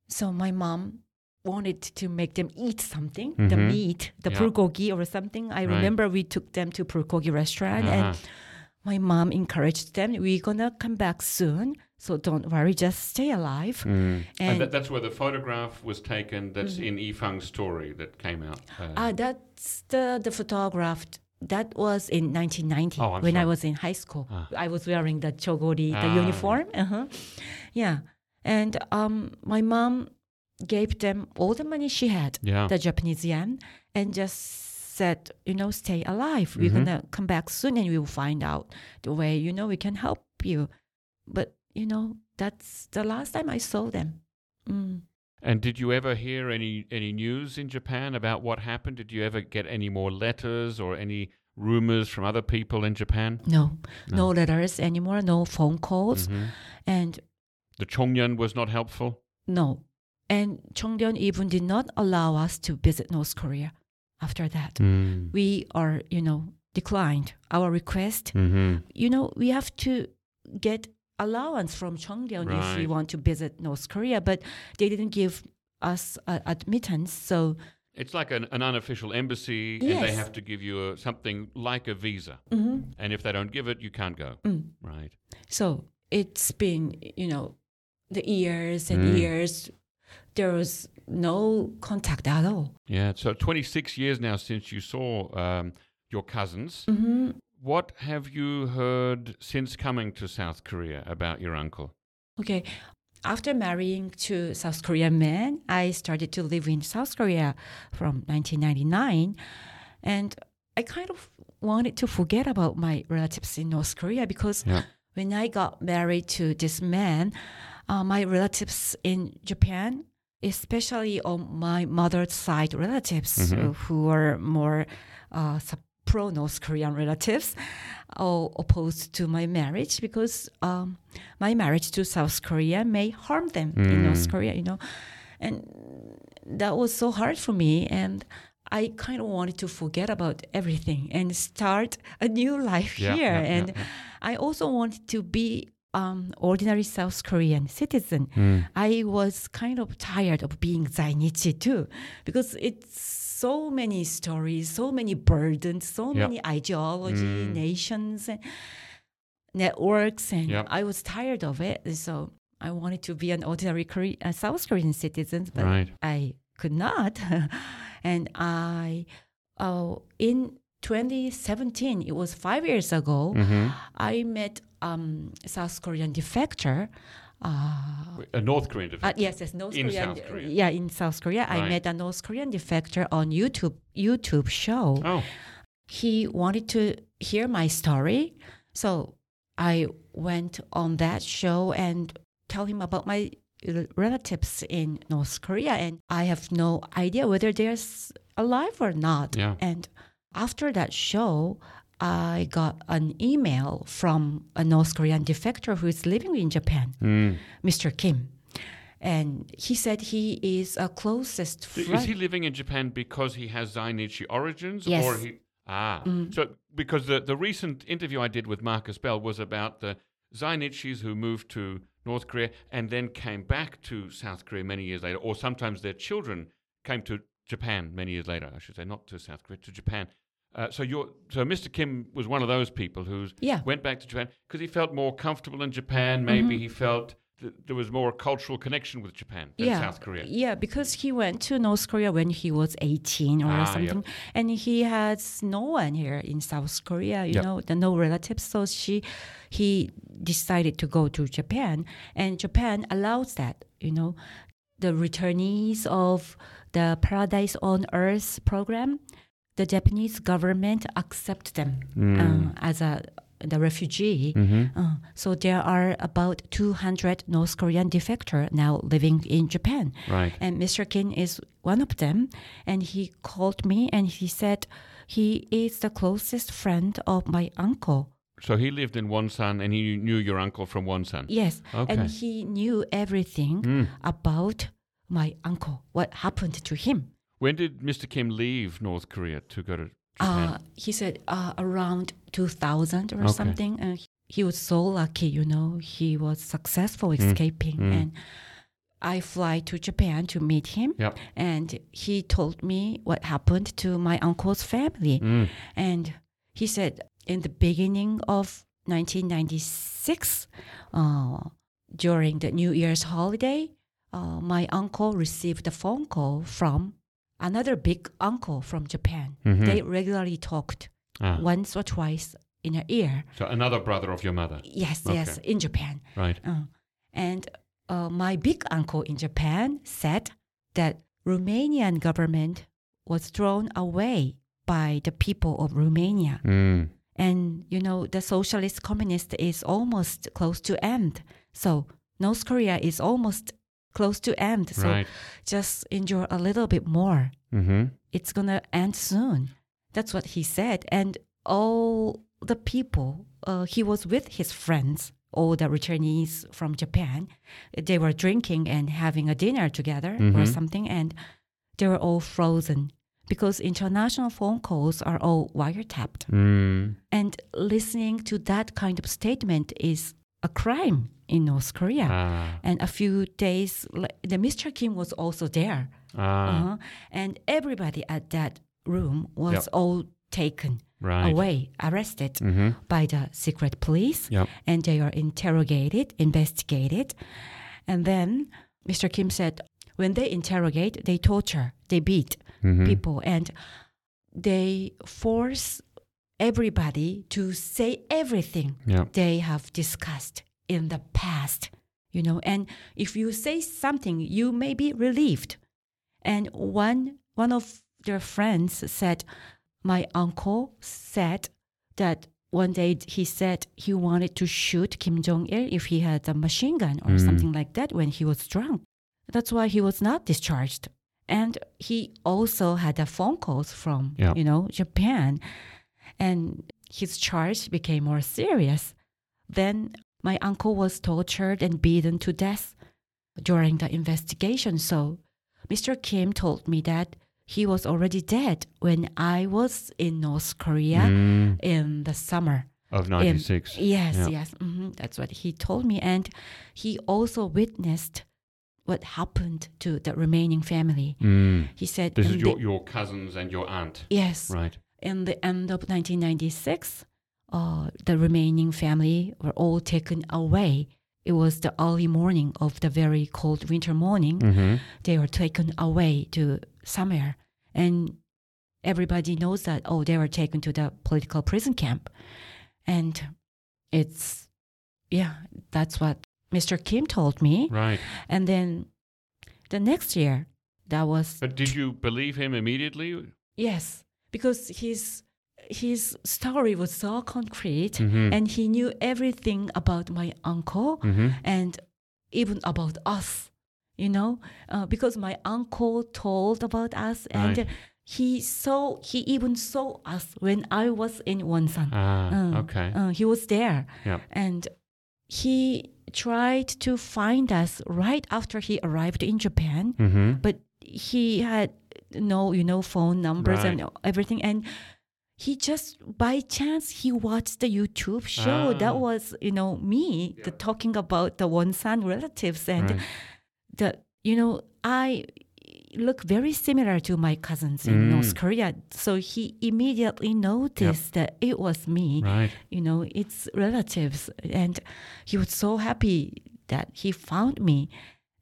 so my mom wanted to make them eat something, the Mhm. meat, the Yeah. bulgogi or something. I Right. remember we took them to bulgogi restaurant, Uh-huh. and my mom encouraged them, we're gonna come back soon. So don't worry, just stay alive. And, And that, that's where the photograph was taken. That's Mm-hmm. in Yifang's story that came out. Uh, uh, that's the, the photograph. That was in 1990 Oh, I'm when I was in high school. Ah. I was wearing the chogori, the Ah, uniform. Uh-huh. Yeah. And um, my mom gave them all the money she had, yeah. the Japanese yen, and just said, you know, stay alive. We're Mhm. gonna come back soon, and we will find out the way. You know, we can help you. But you know, that's the last time I saw them. Mm. And did you ever hear any any news in Japan about what happened? Did you ever get any more letters or any rumors from other people in Japan? No, No. no letters anymore, no phone calls, Mhm. and The Chongryun was not helpful. no. And Chongryun even did not allow us to visit North Korea after that. Mm. We are, you know, declined our request. Mm-hmm. You know, we have to get allowance from Chongryun if we want to visit North Korea, but they didn't give us uh, admittance. So, It's like an, an unofficial embassy, and they have to give you a, something like a visa. Mhm. And if they don't give it, you can't go. Mm. Right. so it's been, you know, the years and Mm. years. There was no contact at all. Yeah. So 26 years now since you saw um, your cousins. hmm What have you heard since coming to South Korea about your uncle? Okay. After marrying to South Korean man, I started to live in South Korea from 1999, and I kind of wanted to forget about my relatives in North Korea because Yeah. when I got married to this man, uh, my relatives in Japan, especially on my mother's side relatives Mhm. uh, who were more uh, pro North Korean relatives, or opposed to my marriage because um, my marriage to South Korea may harm them in North Mm. Korea, you know, and that was so hard for me and. I kind of wanted to forget about everything and start a new life Yeah, here. yeah, and yeah. I also wanted to be um, ordinary South Korean citizen. Mm. I was kind of tired of being Zainichi too, because it's so many stories, so many burdens, so Yep. many ideology, Mm. nations, and networks, and Yep. I was tired of it. So I wanted to be an ordinary uh, South Korean citizen, but Right. I could not. (laughs) and I, oh, in 2017, it was five years ago, hmm I met um, South Korean defector. Uh, A North Korean uh, defector. yes, yes, North In Korean. South Korea. Yeah, in South Korea, I met a North Korean defector on YouTube YouTube show. Oh, He wanted to hear my story, so I went on that show and tell him about my uh, relatives in North Korea, and I have no idea whether they're alive or not. Yeah. And after that show, I got an email from a North Korean defector who is living in Japan, Mm. Mr. Kim. And he said he is a closest So friend. Is he living in Japan because he has Zainichi origins? Yes. Or he, ah, Mm. so because the, the recent interview I did with Markus Bell was about the Zainichis who moved to North Korea and then came back to South Korea many years later, or sometimes their children came to Japan many years later, I should say, not to South Korea, to Japan. Uh, so you're, so Mr. Kim was one of those people who Yeah. went back to Japan because he felt more comfortable in Japan. Maybe Mm-hmm. he felt th- there was more cultural connection with Japan than yeah, South Korea. Yeah, because he went to North Korea when he was 18 or Ah, something. And he has no one here in South Korea, you Yep. know, the no relatives. So she, he decided to go to Japan. And Japan allows that, you know, the returnees of the Paradise on Earth program, the Japanese government accept them uh, as a the refugee. Uh, so there are about 200 North Korean defector now living in Japan. Right. And Mr. Kim is one of them. And he called me and he said he is the closest friend of my uncle. So he lived in Wonsan and he knew your uncle from Wonsan. Yes. Okay. And he knew everything Mm. about my uncle, what happened to him. When did Mr. Kim leave North Korea to go to Japan? Uh, he said uh, around 2000 or Okay. something. And he was so lucky, you know, he was successful Mm. escaping. And I fly to Japan to meet him. Yep. And he told me what happened to my uncle's family. Mm. And he said in the beginning of 1996, uh, during the New Year's holiday, uh, my uncle received a phone call from another big uncle from Japan. Mhm. They regularly talked Ah, once or twice in a year. so another brother of your mother. Yes, Okay. yes, in Japan. Right. Uh, and uh, my big uncle in Japan said that Romanian government was thrown away by the people of Romania. Mm. And you know, the socialist communist is almost close to end. So North Korea is almost close to end. So right. just endure a little bit more. Mm-hmm. It's gonna end soon. That's what he said. And all the people, uh, he was with his friends, all the returnees from Japan. They were drinking and having a dinner together or Mhm. something, and they were all frozen because international phone calls are all wiretapped. Mm. And listening to that kind of statement is a crime in North Korea. Ah. And a few days, the Mr. Kim was also there. Ah. Uh-huh. And everybody at that room was Yep. all taken Right. away, arrested Mm-hmm. by the secret police. Yep. And they are interrogated, investigated. And then Mr. Kim said, when they interrogate, they torture, they beat Mm-hmm. people, and they force everybody to say everything Yep. they have discussed in the past you know and if you say something you may be relieved and one one of their friends said my uncle said that one day he said he wanted to shoot kim jong-il if he had a machine gun or Mm. something like that when he was drunk that's why he was not discharged and he also had a phone calls from Yeah. you know japan and his charge became more serious. Then my uncle was tortured and beaten to death during the investigation. So Mr. Kim told me that he was already dead when I was in North Korea Mm. in the summer. Of In- 96. yes, Yeah. yes. hmm That's what he told me. And he also witnessed what happened to the remaining family. Mm. He said, This is your, your cousins and your aunt. yes, Right. In the end of 1996, uh, the remaining family were all taken away. It was the early morning of the very cold winter morning. Mm-hmm. They were taken away to somewhere. And everybody knows that, oh, they were taken to the political prison camp. And it's, yeah, that's what Mr. Kim told me. Right. And then the next year, that was But did you believe him immediately? Yes, because his his story was so concrete, Mhm. and he knew everything about my uncle Mm-hmm. and even about us. You know, uh, because my uncle told about us, and Right. he saw he even saw us when I was in Wonsan. Ah, Uh, okay. uh, he was there, Yeah. and he tried to find us right after he arrived in Japan Mm-hmm. but he had no you know phone numbers and everything and he just by chance he watched the youtube show Ah. that was you know me the, talking about the wonsan relatives and Right. the you know i look very similar to my cousins in Mm. north korea so he immediately noticed that it was me Right. you know, it's relatives. And he was so happy that he found me.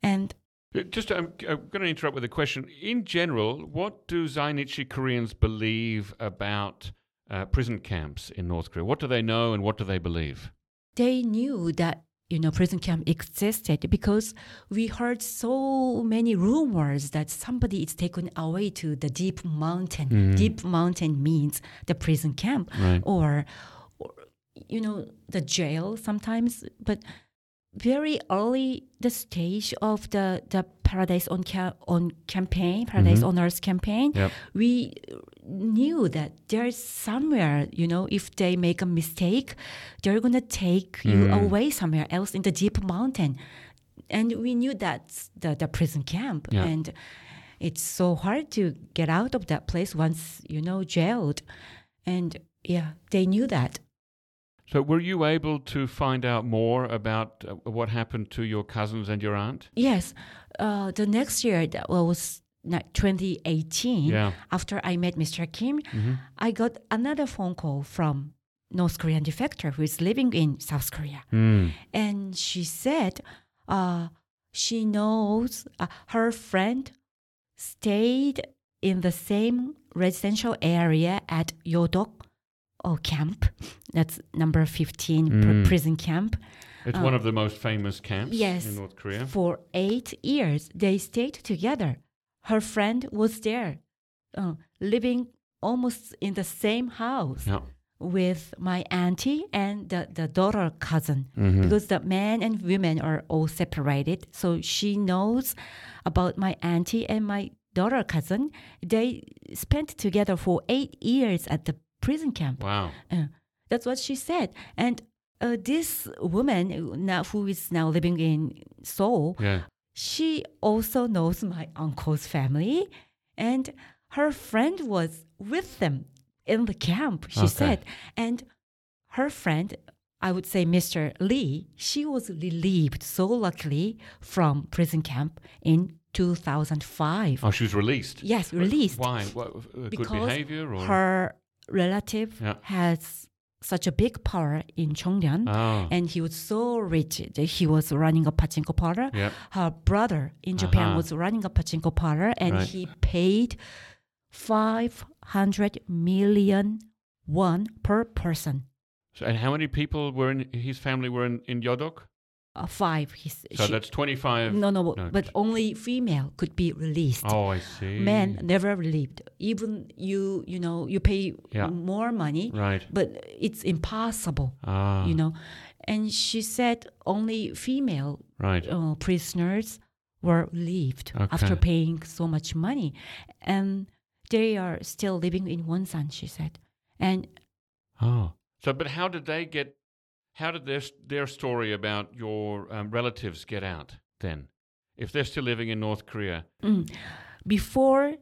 And Uh, just, um, I'm, I'm going to interrupt with a question. In general, what do Zainichi Koreans believe about uh, prison camps in North Korea? What do they know and what do they believe? they knew that, you know, prison camp existed because we heard so many rumors that somebody is taken away to the deep mountain. Mm-hmm. Deep mountain means the prison camp Right. or, or, you know, the jail sometimes. But very early the stage of the the Paradise on ca- on campaign, Paradise on Earth campaign, Yep. we knew that there's somewhere, you know, if they make a mistake, they're gonna take you Mm. away somewhere else in the deep mountain, and we knew that's the the prison camp, Yeah. and it's so hard to get out of that place once you know jailed, and yeah, they knew that. So, were you able to find out more about uh, what happened to your cousins and your aunt? Yes, uh, the next year that was 2018. Yeah. After I met Mr. Kim, hmm I got another phone call from North Korean defector who is living in South Korea. Mm. And she said uh, she knows uh, her friend stayed in the same residential area at Yodok oh, camp. That's number 15 pr- Mm. prison camp. It's one of the most famous camps Uh, yes. in North Korea. For eight years, they stayed together. Her friend was there, uh, living almost in the same house Yeah. with my auntie and the, the daughter cousin Mhm. because the men and women are all separated. So she knows about my auntie and my daughter cousin. They spent together for eight years at the prison camp. Wow. Uh, that's what she said. And uh, this woman now who is now living in Seoul, Yeah. she also knows my uncle's family, and her friend was with them in the camp. She Okay. said, and her friend, I would say Mr. Lee, she was relieved so luckily from prison camp in 2005. Oh, she was released. Yes, released Why? What, uh, good because behavior or? her relative Yeah. has such a big power in Chongryun. Oh. And he was so rich. that He was running a pachinko parlor. Yep. Her brother in Japan Uh-huh. was running a pachinko parlor, and Right. he paid five hundred million won per person. So, and how many people were in his family were in, in Yodok? Uh, five. He's, So she- that's 25. no, no, no, but only female could be released. Oh, I see. Men never relieved. Even you, you know, you pay Yeah. more money, Right. but it's impossible. Ah. you know. And she said only female Right. uh, prisoners were relieved Okay. after paying so much money. And they are still living in Wonsan, she said. And Oh. So, but how did they get? How did their their story about your um, relatives get out then? If they're still living in North Korea, mm, before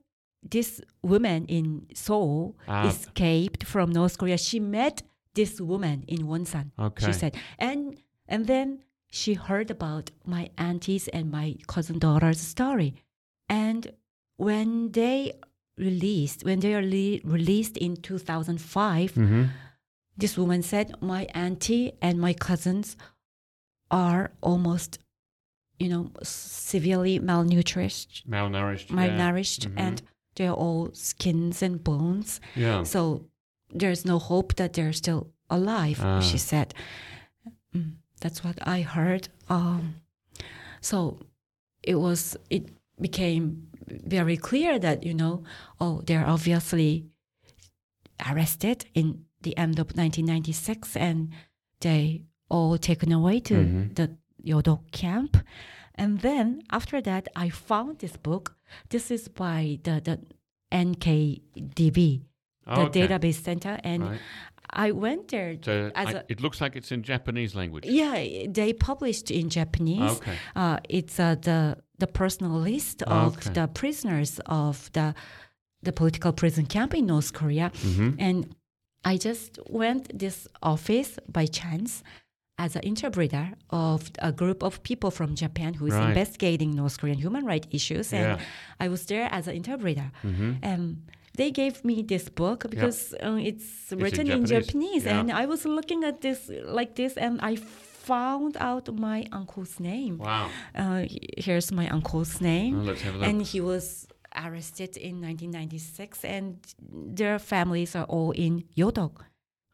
this woman in Seoul Ah. escaped from North Korea, she met this woman in Wonsan, Okay. she said. And, and then she heard about my aunties and my cousin daughter's story. And when they released, when they are le- released in 2005, mm-hmm. This woman said, My auntie and my cousins are almost, you know, severely malnourished, malnourished, yeah. malnourished, Mhm. and they're all skins and bones. yeah, So there's no hope that they're still alive, Ah. she said. Mm, that's what I heard. Um, so it was, it became very clear that, you know, oh, they're obviously arrested in the end of 1996 and they all taken away to Mhm. the Yodok camp. And then after that, I found this book. This is by the, the NKDB, the Okay. database center. And Right. I went there So as I- a, it looks like it's in Japanese language. yeah, they published in Japanese. Okay. Uh, it's uh, the the personal list of Okay. the prisoners of the the political prison camp in North Korea, Mm-hmm. and I just went this office by chance as an interpreter of a group of people from Japan who is Right. investigating North Korean human rights issues, and Yeah. I was there as an interpreter. Mm-hmm. And they gave me this book because uh, it's written in Japanese. Japanese, Yeah. and I was looking at this like this, and I found out my uncle's name. Wow. Uh, here's my uncle's name, Oh, let's have a look. and he was arrested in 1996, and their families are all in Yodok.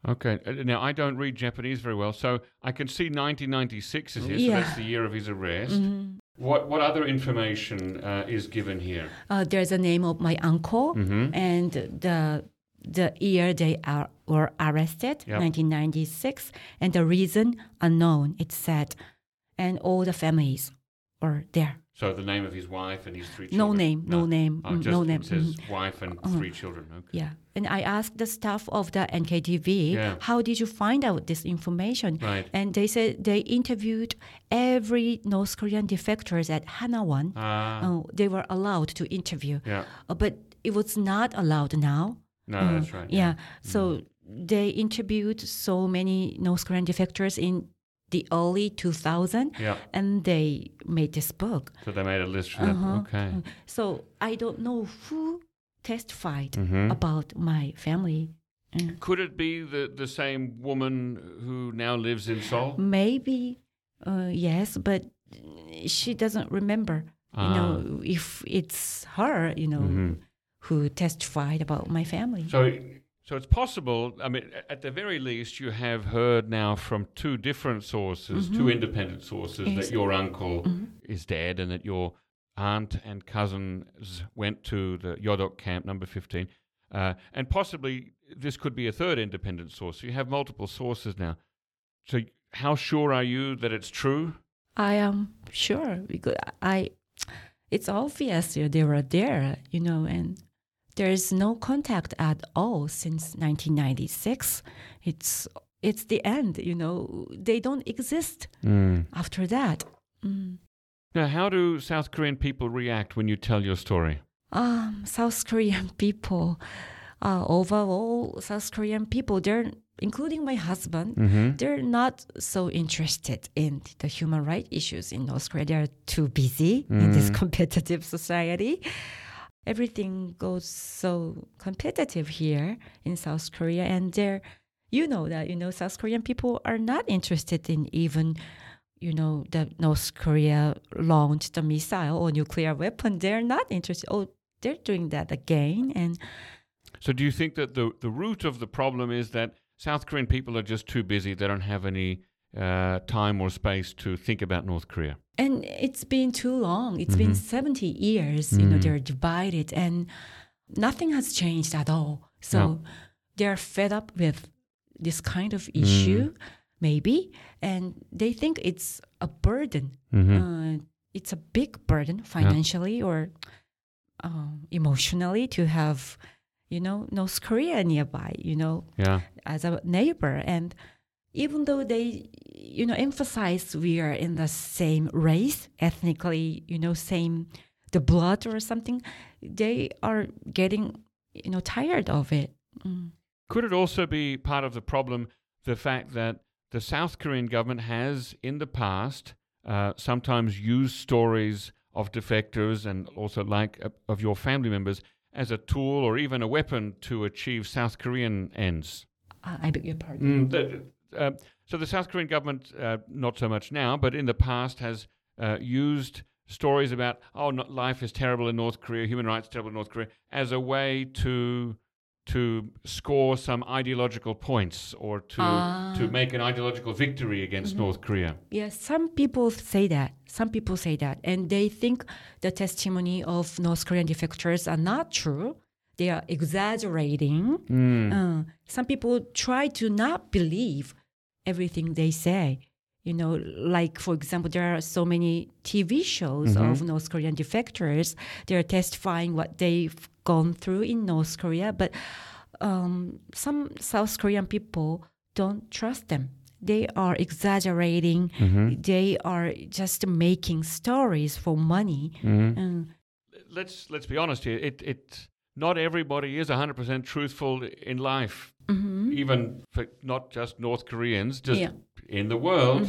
Okay. Uh, Now, I don't read Japanese very well, so I can see 1996 is here, so that's the year of his arrest. Mhm. What what other information uh, is given here? Uh, there's a name of my uncle, Mm-hmm. and the the year they are were arrested, Yep. 1996, and the reason unknown. It said, and all the families were there. So the name of his wife and his three children. No name, no name, Oh, mm, just no name. It says mhm. wife and Uh-huh. three children. Okay. Yeah, and I asked the staff of the NKDB, Yeah. how did you find out this information? Right. And they said they interviewed every North Korean defectors at Hanawon. Ah. Oh, they were allowed to interview, yeah. Uh, but it was not allowed now. No, Uh, that's right. Yeah. So they interviewed so many North Korean defectors in the early 2000 Yeah. and they made this book. So they made a list for. Uh-huh. Okay. So I don't know who testified Mhm. about my family Could it be the, the same woman who now lives in Seoul? Maybe, uh, yes, but she doesn't remember. You know, if it's her, you know, Mhm. who testified about my family. So, so it's possible. I mean, at the very least, you have heard now from two different sources, two independent sources, Yes. that your uncle is dead and that your aunt and cousins went to the Yodok camp, number fifteen, uh, and possibly this could be a third independent source. So you have multiple sources now. So, how sure are you that it's true? I am sure because I, it's obvious they were there, you know, and there is no contact at all since 1996. It's it's the end, you know. They don't exist after that. Mm. Now, how do South Korean people react when you tell your story? Um, South Korean (laughs) people, uh, overall, South Korean people, they're including my husband, Mm-hmm. they're not so interested in the human rights issues in North Korea. They're too busy in this (laughs) competitive society. Everything goes so competitive here in South Korea, and they're, you know that you know South Korean people are not interested in even, you know, the North Korea launched a missile or nuclear weapon. They're not interested. Oh, they're doing that again, and So, do you think that the the root of the problem is that South Korean people are just too busy? They don't have any uh, time or space to think about North Korea. and it's been too long. It's been 70 years you know they're divided and nothing has changed at all. So No. they're fed up with this kind of issue maybe and they think it's a burden. Uh, it's a big burden financially or um, emotionally to have you know north korea nearby you know Yeah. as a neighbor. And even though they you know emphasize we are in the same race ethnically you know same the blood or something they are getting you know tired of it Mm. Could it also be part of the problem the fact that the South Korean government has, in the past, uh, sometimes used stories of defectors and also like uh, of your family members as a tool or even a weapon to achieve South Korean ends? Uh, i beg your pardon Mm, the, uh, so the South Korean government, uh, not so much now, but in the past has uh, used stories about oh, not, life is terrible in North Korea, human rights terrible in North Korea, as a way to to score some ideological points or to Ah. to make an ideological victory against North Korea. Yes, some people say that. Some people say that. And they think the testimony of North Korean defectors are not true. They are exaggerating. Uh, some people try to not believe everything they say. You know, like, for example, there are so many TV shows of North Korean defectors. They're testifying what they've gone through in North Korea. But um, some South Korean people don't trust them. They are exaggerating. They are just making stories for money. Uh, Let's let's be honest here. It it not everybody is 100% truthful in life. Even for not just North Koreans, just Yeah. in the world,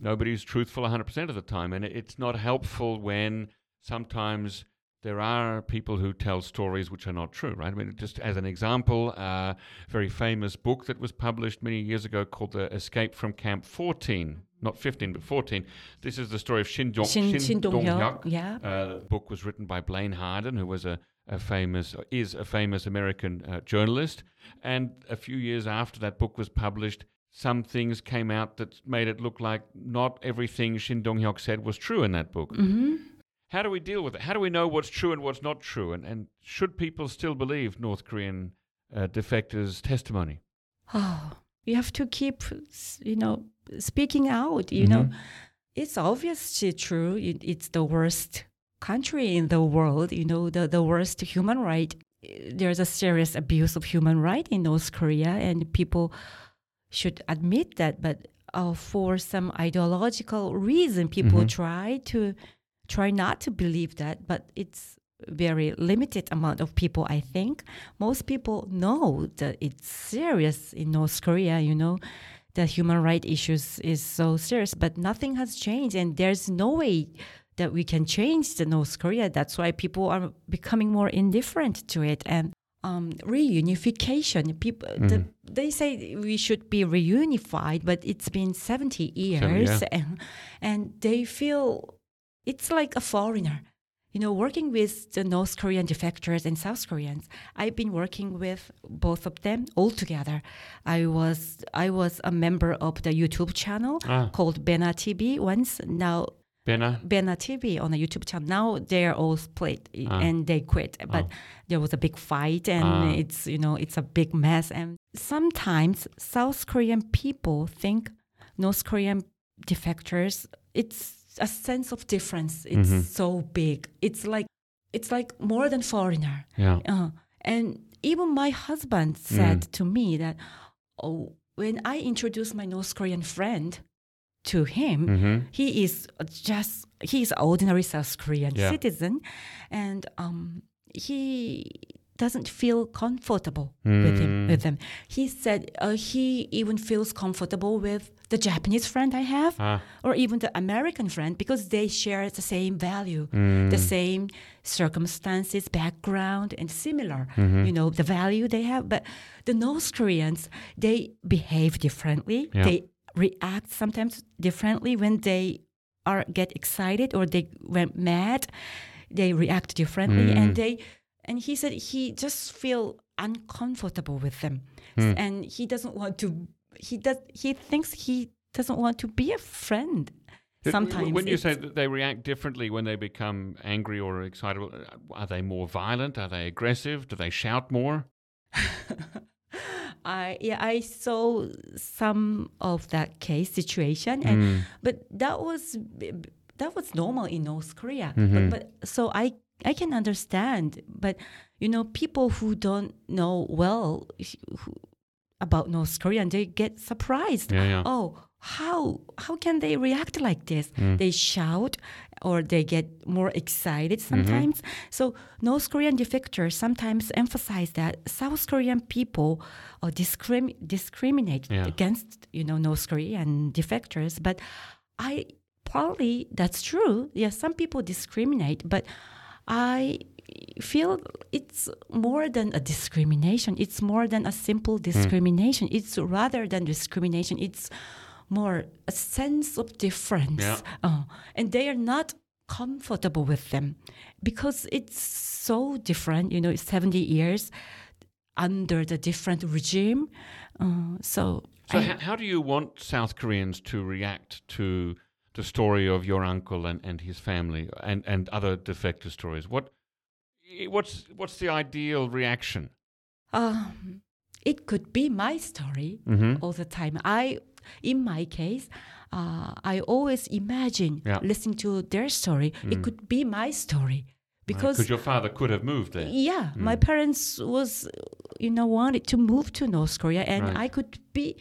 nobody's truthful 100% of the time. And it's not helpful when sometimes there are people who tell stories which are not true, right? I mean, just as an example, a very famous book that was published many years ago called The Escape from Camp 14, not 15, but 14. This is the story of Shin, Dong, Shin- Shin Dong-hyuk, Dong-hyuk. yeah. Uh, the book was written by Blaine Harden, who was a, a famous, is a famous American uh, journalist. And a few years after that book was published, some things came out that made it look like not everything Shin Dong Hyuk said was true in that book. Mm-hmm. How do we deal with it? How do we know what's true and what's not true? And, and should people still believe North Korean uh, defectors' testimony? oh, you have to keep, you know, speaking out. You know, it's obviously true. It, it's the worst country in the world. You know, the the worst human right. There's a serious abuse of human right in North Korea, and people should admit that. But uh, for some ideological reason, people try to try not to believe that. But it's very limited amount of people i think most people know that it's serious in north korea you know the human right issues is so serious but nothing has changed and there's no way that we can change the north korea that's why people are becoming more indifferent to it and um, reunification. People, the, they say we should be reunified, but it's been 70 years, yeah. (laughs) and, and they feel it's like a foreigner. You know, working with the North Korean defectors and South Koreans, I've been working with both of them all together. I was I was a member of the YouTube channel Ah. called Bena TV once. Now Bena? Bena TV on a YouTube channel. Now they're all split Ah. and they quit. But Oh. there was a big fight and Ah. it's you know it's a big mess. And sometimes South Korean people think North Korean defectors. It's a sense of difference. It's Mhm. so big. It's like it's like more than foreigner. Yeah. Uh, and even my husband said to me that, oh, when I introduced my North Korean friend to him, hmm he is just he's an ordinary South Korean Yeah. citizen, and um, he doesn't feel comfortable with him Mm. with them. He said uh, he even feels comfortable with the Japanese friend I have, Ah. or even the American friend because they share the same value, Mm. the same circumstances, background, and similar. Mm-hmm. You know the value they have. But the North Koreans they behave differently. Yeah. They react sometimes differently when they are get excited or they went mad. They react differently, Mm. and they and he said he just feel uncomfortable with them, Hmm. and he doesn't want to. He does. He thinks he doesn't want to be a friend. Sometimes When you say that they react differently when they become angry or excitable, are they more violent? Are they aggressive? Do they shout more? (laughs) I yeah I saw some of that case situation and Mm. but that was that was normal in North Korea Mhm. but, but so I I can understand but you know people who don't know well who, about North Korea and they get surprised Yeah, yeah. oh how how can they react like this? Mm. they shout or they get more excited Mm-hmm. sometimes. So north korean defectors sometimes emphasize that south korean people uh, discrim- discriminate Yeah. against you know north korean defectors. But i partly that's true. Yes some people discriminate but i feel it's more than a discrimination. It's more than a simple discrimination. It's rather than discrimination. It's more a sense of difference Yeah. uh, and they are not comfortable with them because it's so different you know it's 70 years under the different regime uh, so, So, I- how, how do you want South Koreans to react to the story of your uncle and, and his family and, and other defector stories? What what's what's the ideal reaction? um, it could be my story Mm-hmm. all the time. I, in my case, uh, I always imagine Yeah. listening to their story. It could be my story because Because your father could have moved there. yeah, my parents was, you know, wanted to move to North Korea, and Right. I could be,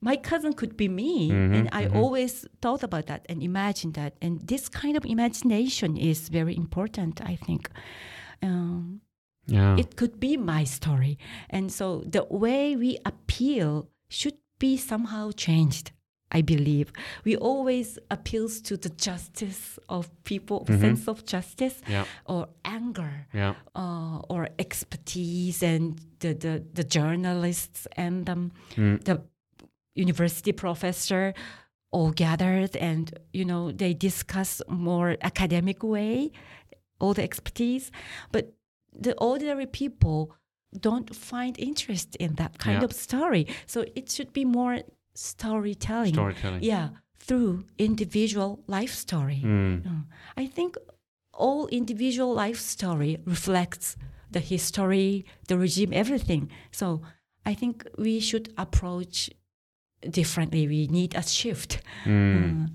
my cousin could be me, Mhm, and I mhm. always thought about that and imagined that, and this kind of imagination is very important, I think. Um, Yeah. it could be my story. And so the way we appeal should be somehow changed. I believe we always appeals to the justice of people, sense of justice, yeah. or anger, Yeah. uh, or expertise, and the the, the journalists and um, Mm. the university professor all gathered, and you know they discuss more academic way, all the expertise, but the ordinary people don't find interest in that kind Yeah. of story. So it should be more storytelling. Storytelling. Yeah, through individual life story. Mm. Uh, I think all individual life story reflects the history, the regime, everything. So I think we should approach differently. We need a shift. Mm. Uh,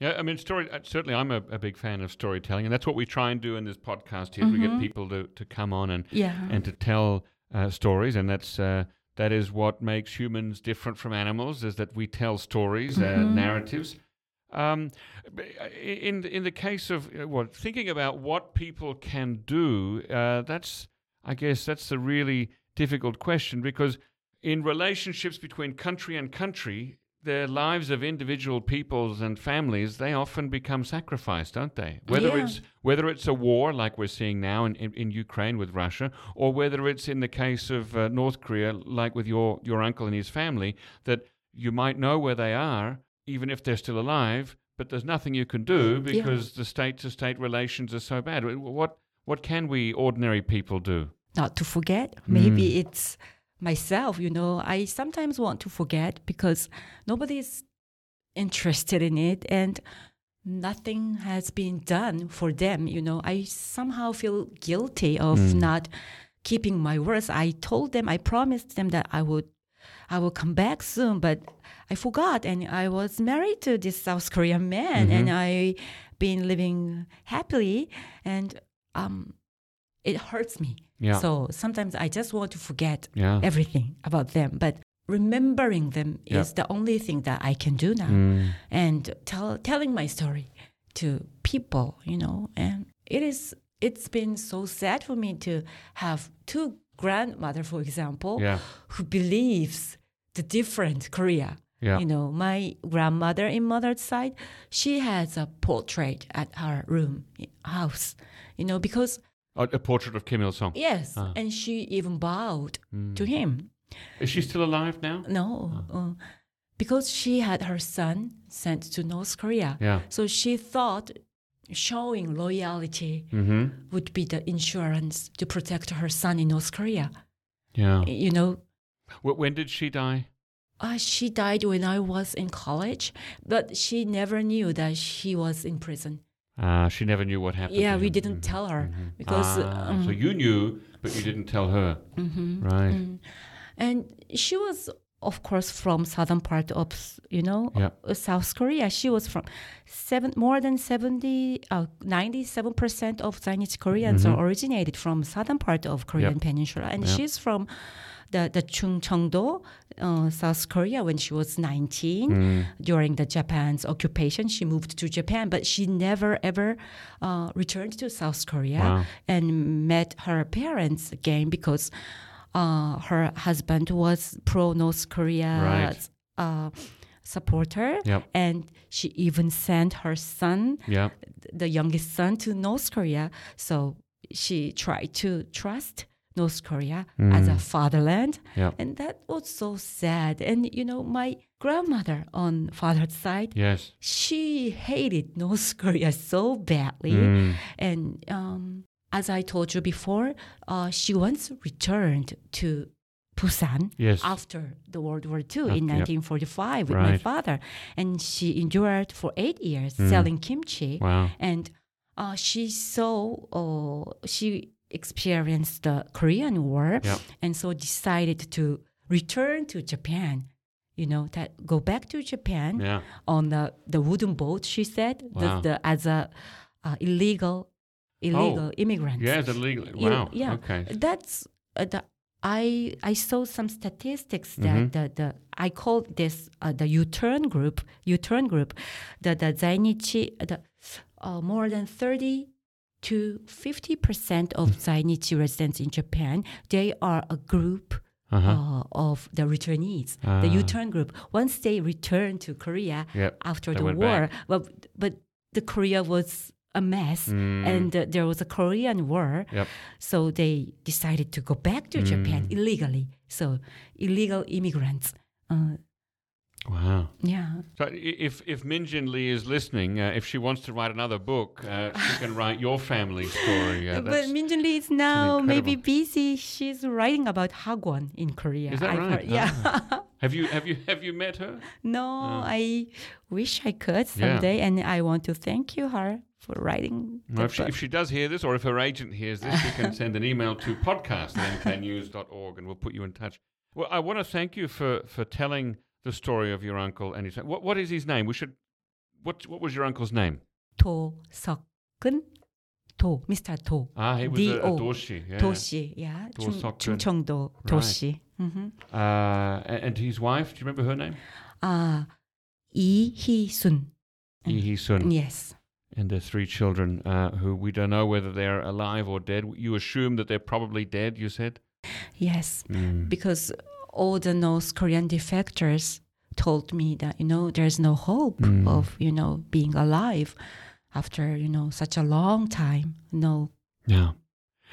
Yeah, I mean, story. uh, Certainly, I'm a, a big fan of storytelling, and that's what we try and do in this podcast here. is We get people to, to come on and yeah. and to tell uh, stories, and that's uh, that is what makes humans different from animals. Is that we tell stories, uh, Mhm. narratives. Um, in in the case of uh, what thinking about what people can do, uh, that's I guess that's a really difficult question because in relationships between country and country, the lives of individual peoples and families they often become sacrificed, don't they? Whether Yeah. it's whether it's a war like we're seeing now in, in, in Ukraine with Russia, or whether it's in the case of uh, North Korea, like with your your uncle and his family, that you might know where they are, even if they're still alive, but there's nothing you can do because the state to state relations are so bad. What what can we ordinary people do? not to forget. Maybe Mm. it's myself, you know. I sometimes want to forget because nobody is interested in it and nothing has been done for them, you know. I somehow feel guilty of Mm. not keeping my words. I told them, I promised them that I would I will come back soon, but I forgot and I was married to this South Korean man and I been living happily and um it hurts me. Yeah. So sometimes I just want to forget Yeah. everything about them, but remembering them Yeah. is the only thing that I can do now. Mm. And tell, telling my story to people, you know, and it is it's been so sad for me to have two grandmother, for example, Yeah. who believes the different Korea. Yeah. You know, my grandmother in mother's side, she has a portrait at her room house. You know, because A, portrait of Kim Il Sung. Yes, Ah. and she even bowed Mm. to him. Is she still alive now? No, uh, because she had her son sent to North Korea. Yeah. So she thought showing loyalty Mm-hmm. would be the insurance to protect her son in North Korea. Yeah. You know, when did she die? uh, she died when I was in college, but she never knew that she was in prison. Uh, she never knew what happened. Yeah, we didn't Mhm. tell her Mhm. because. Ah, um, so you knew, but you didn't tell her. mhm. Right. Mm. And she was, of course, from southern part of, you know, Yeah. uh, South Korea. She was from seven, more than 70, uh, 97% of Zainichi Koreans are originated from southern part of Korean Peninsula. And Yeah. she's from the, the Chungcheongdo, uh, South Korea, when she was 19. Mm. During the Japan's occupation, she moved to Japan, but she never ever uh, returned to South Korea Wow. and met her parents again because uh, her husband was pro North Korea Right. uh, supporter, Yep. and she even sent her son, Yeah. the youngest son, to North Korea. So she tried to trust North Korea as a fatherland, Yeah. and that was so sad. And you know, my grandmother on father's side, Yes. she hated North (laughs) Korea so badly. Mm. And um, as I told you before, uh, she once returned to Busan Yes. after the World War II Ah, in yep. 1945 with my father. And she endured for eight years selling kimchi. Mm. Wow. And uh, she saw, uh, she experienced the Korean War Yep. and so decided to return to Japan. You know, that go back to Japan Yeah. on the, the wooden boat, she said, the- Wow. the, as a uh, illegal illegal immigrant. Yeah, the legal. Wow. yeah. Okay. That's uh, the I I saw some statistics Mm-hmm. that the, the I call this uh, the U-turn group U-turn group the the Zainichi the uh, more than 30 to 50 percent of Zainichi residents in Japan they are a group Uh-huh. uh, of the returnees Ah. the U-turn group once they return to Korea Yep. after They the war but but the Korea was a mess Mm. and uh, there was a Korean war Yep. so they decided to go back to Japan Mm. illegally. So illegal immigrants. Wow. yeah. So if if Min Jin Lee is listening, uh, if she wants to write another book, uh, she can (sighs) write your family story. Uh, but Min Jin Lee is now maybe busy. She's writing about Hagwon in Korea. Is that I've right? heard- yeah. (laughs) have you have you have you met her? no, I wish I could Yeah. someday, and I want to thank you, her, for writing. the Well, if, she, book. if she does hear this, or if her agent hears this, she can send an email to podcast at nknews.org and we'll put you in touch. Well, I want to thank you for, for telling the story of your uncle and his. What, what is his name? We should. What, what was your uncle's name? To Seokun. To Mr. To. Ah, he was D-O. a, a doshi. Yeah. Doshi, yeah. Do Seokun. Chungcheongdo doshi. Right. Mm-hmm. Uh, and, and, his wife, do you remember her name? Ah, uh, Lee Hee Sun. Lee Sun. Yes. And their three children, uh, who we don't know whether they're alive or dead. You assume that they're probably dead. You said. Yes, mm. because all the North Korean defectors told me that you know there's no hope Mm. of you know being alive after you know such a long time. No, Yeah.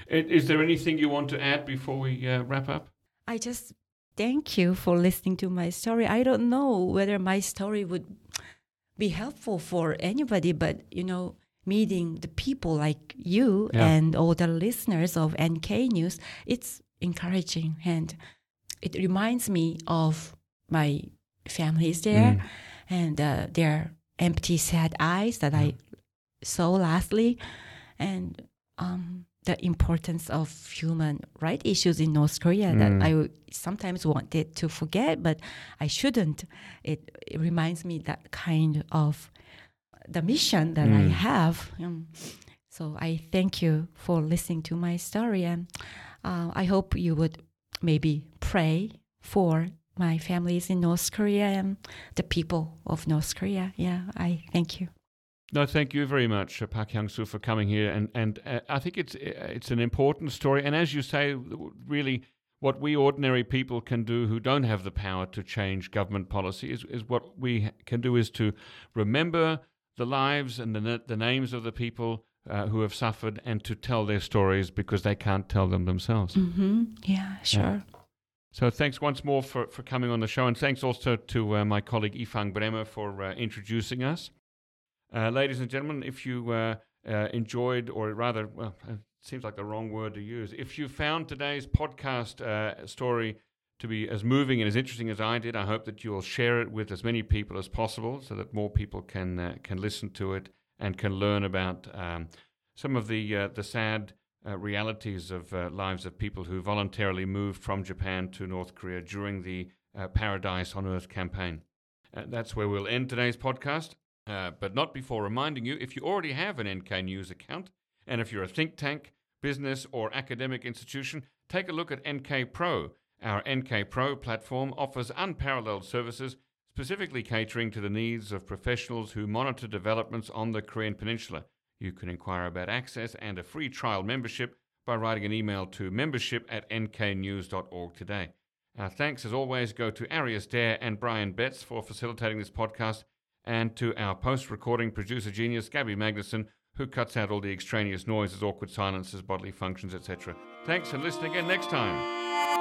Is there anything you want to add before we uh, wrap up? I just thank you for listening to my story. I don't know whether my story would be helpful for anybody, but you know, meeting the people like you Yeah. and all the listeners of NK News, it's encouraging and it reminds me of my families there Mm. and uh, their empty, sad eyes that I saw lastly, and um, the importance of human rights issues in North Korea that I sometimes wanted to forget, but I shouldn't. It, it reminds me that kind of the mission that I Mm. have. Um, so I thank you for listening to my story, and uh, I hope you would maybe pray for my families in North Korea and the people of North Korea. Yeah, I thank you. No, thank you very much, uh, Park Hyung Soo, for coming here. And and uh, I think it's uh, it's an important story. And as you say, really, what we ordinary people can do who don't have the power to change government policy is, is what we can do is to remember the lives and the the names of the people uh, who have suffered, and to tell their stories because they can't tell them themselves. Mm-hmm. Yeah, sure. So thanks once more for, for coming on the show, and thanks also to uh, my colleague Ifang Bremer for uh, introducing us. Uh, ladies and gentlemen, if you uh, uh, enjoyed, or rather, well, it seems like the wrong word to use, if you found today's podcast uh, story to be as moving and as interesting as I did, I hope that you will share it with as many people as possible, so that more people can uh, can listen to it and can learn about um, some of the uh, the sad uh, realities of uh, lives of people who voluntarily moved from Japan to North Korea during the uh, Paradise on Earth campaign. Uh, that's where we'll end today's podcast, uh, but not before reminding you if you already have an NK News account, and if you're a think tank, business, or academic institution, take a look at NK Pro. Our NK Pro platform offers unparalleled services specifically catering to the needs of professionals who monitor developments on the Korean Peninsula. You can inquire about access and a free trial membership by writing an email to membership at nknews.org today. Our thanks, as always, go to Arius Derr and Brian Betts for facilitating this podcast, and to our post recording producer genius, Gabby Magnuson, who cuts out all the extraneous noises, awkward silences, bodily functions, etc. Thanks, and listen again next time.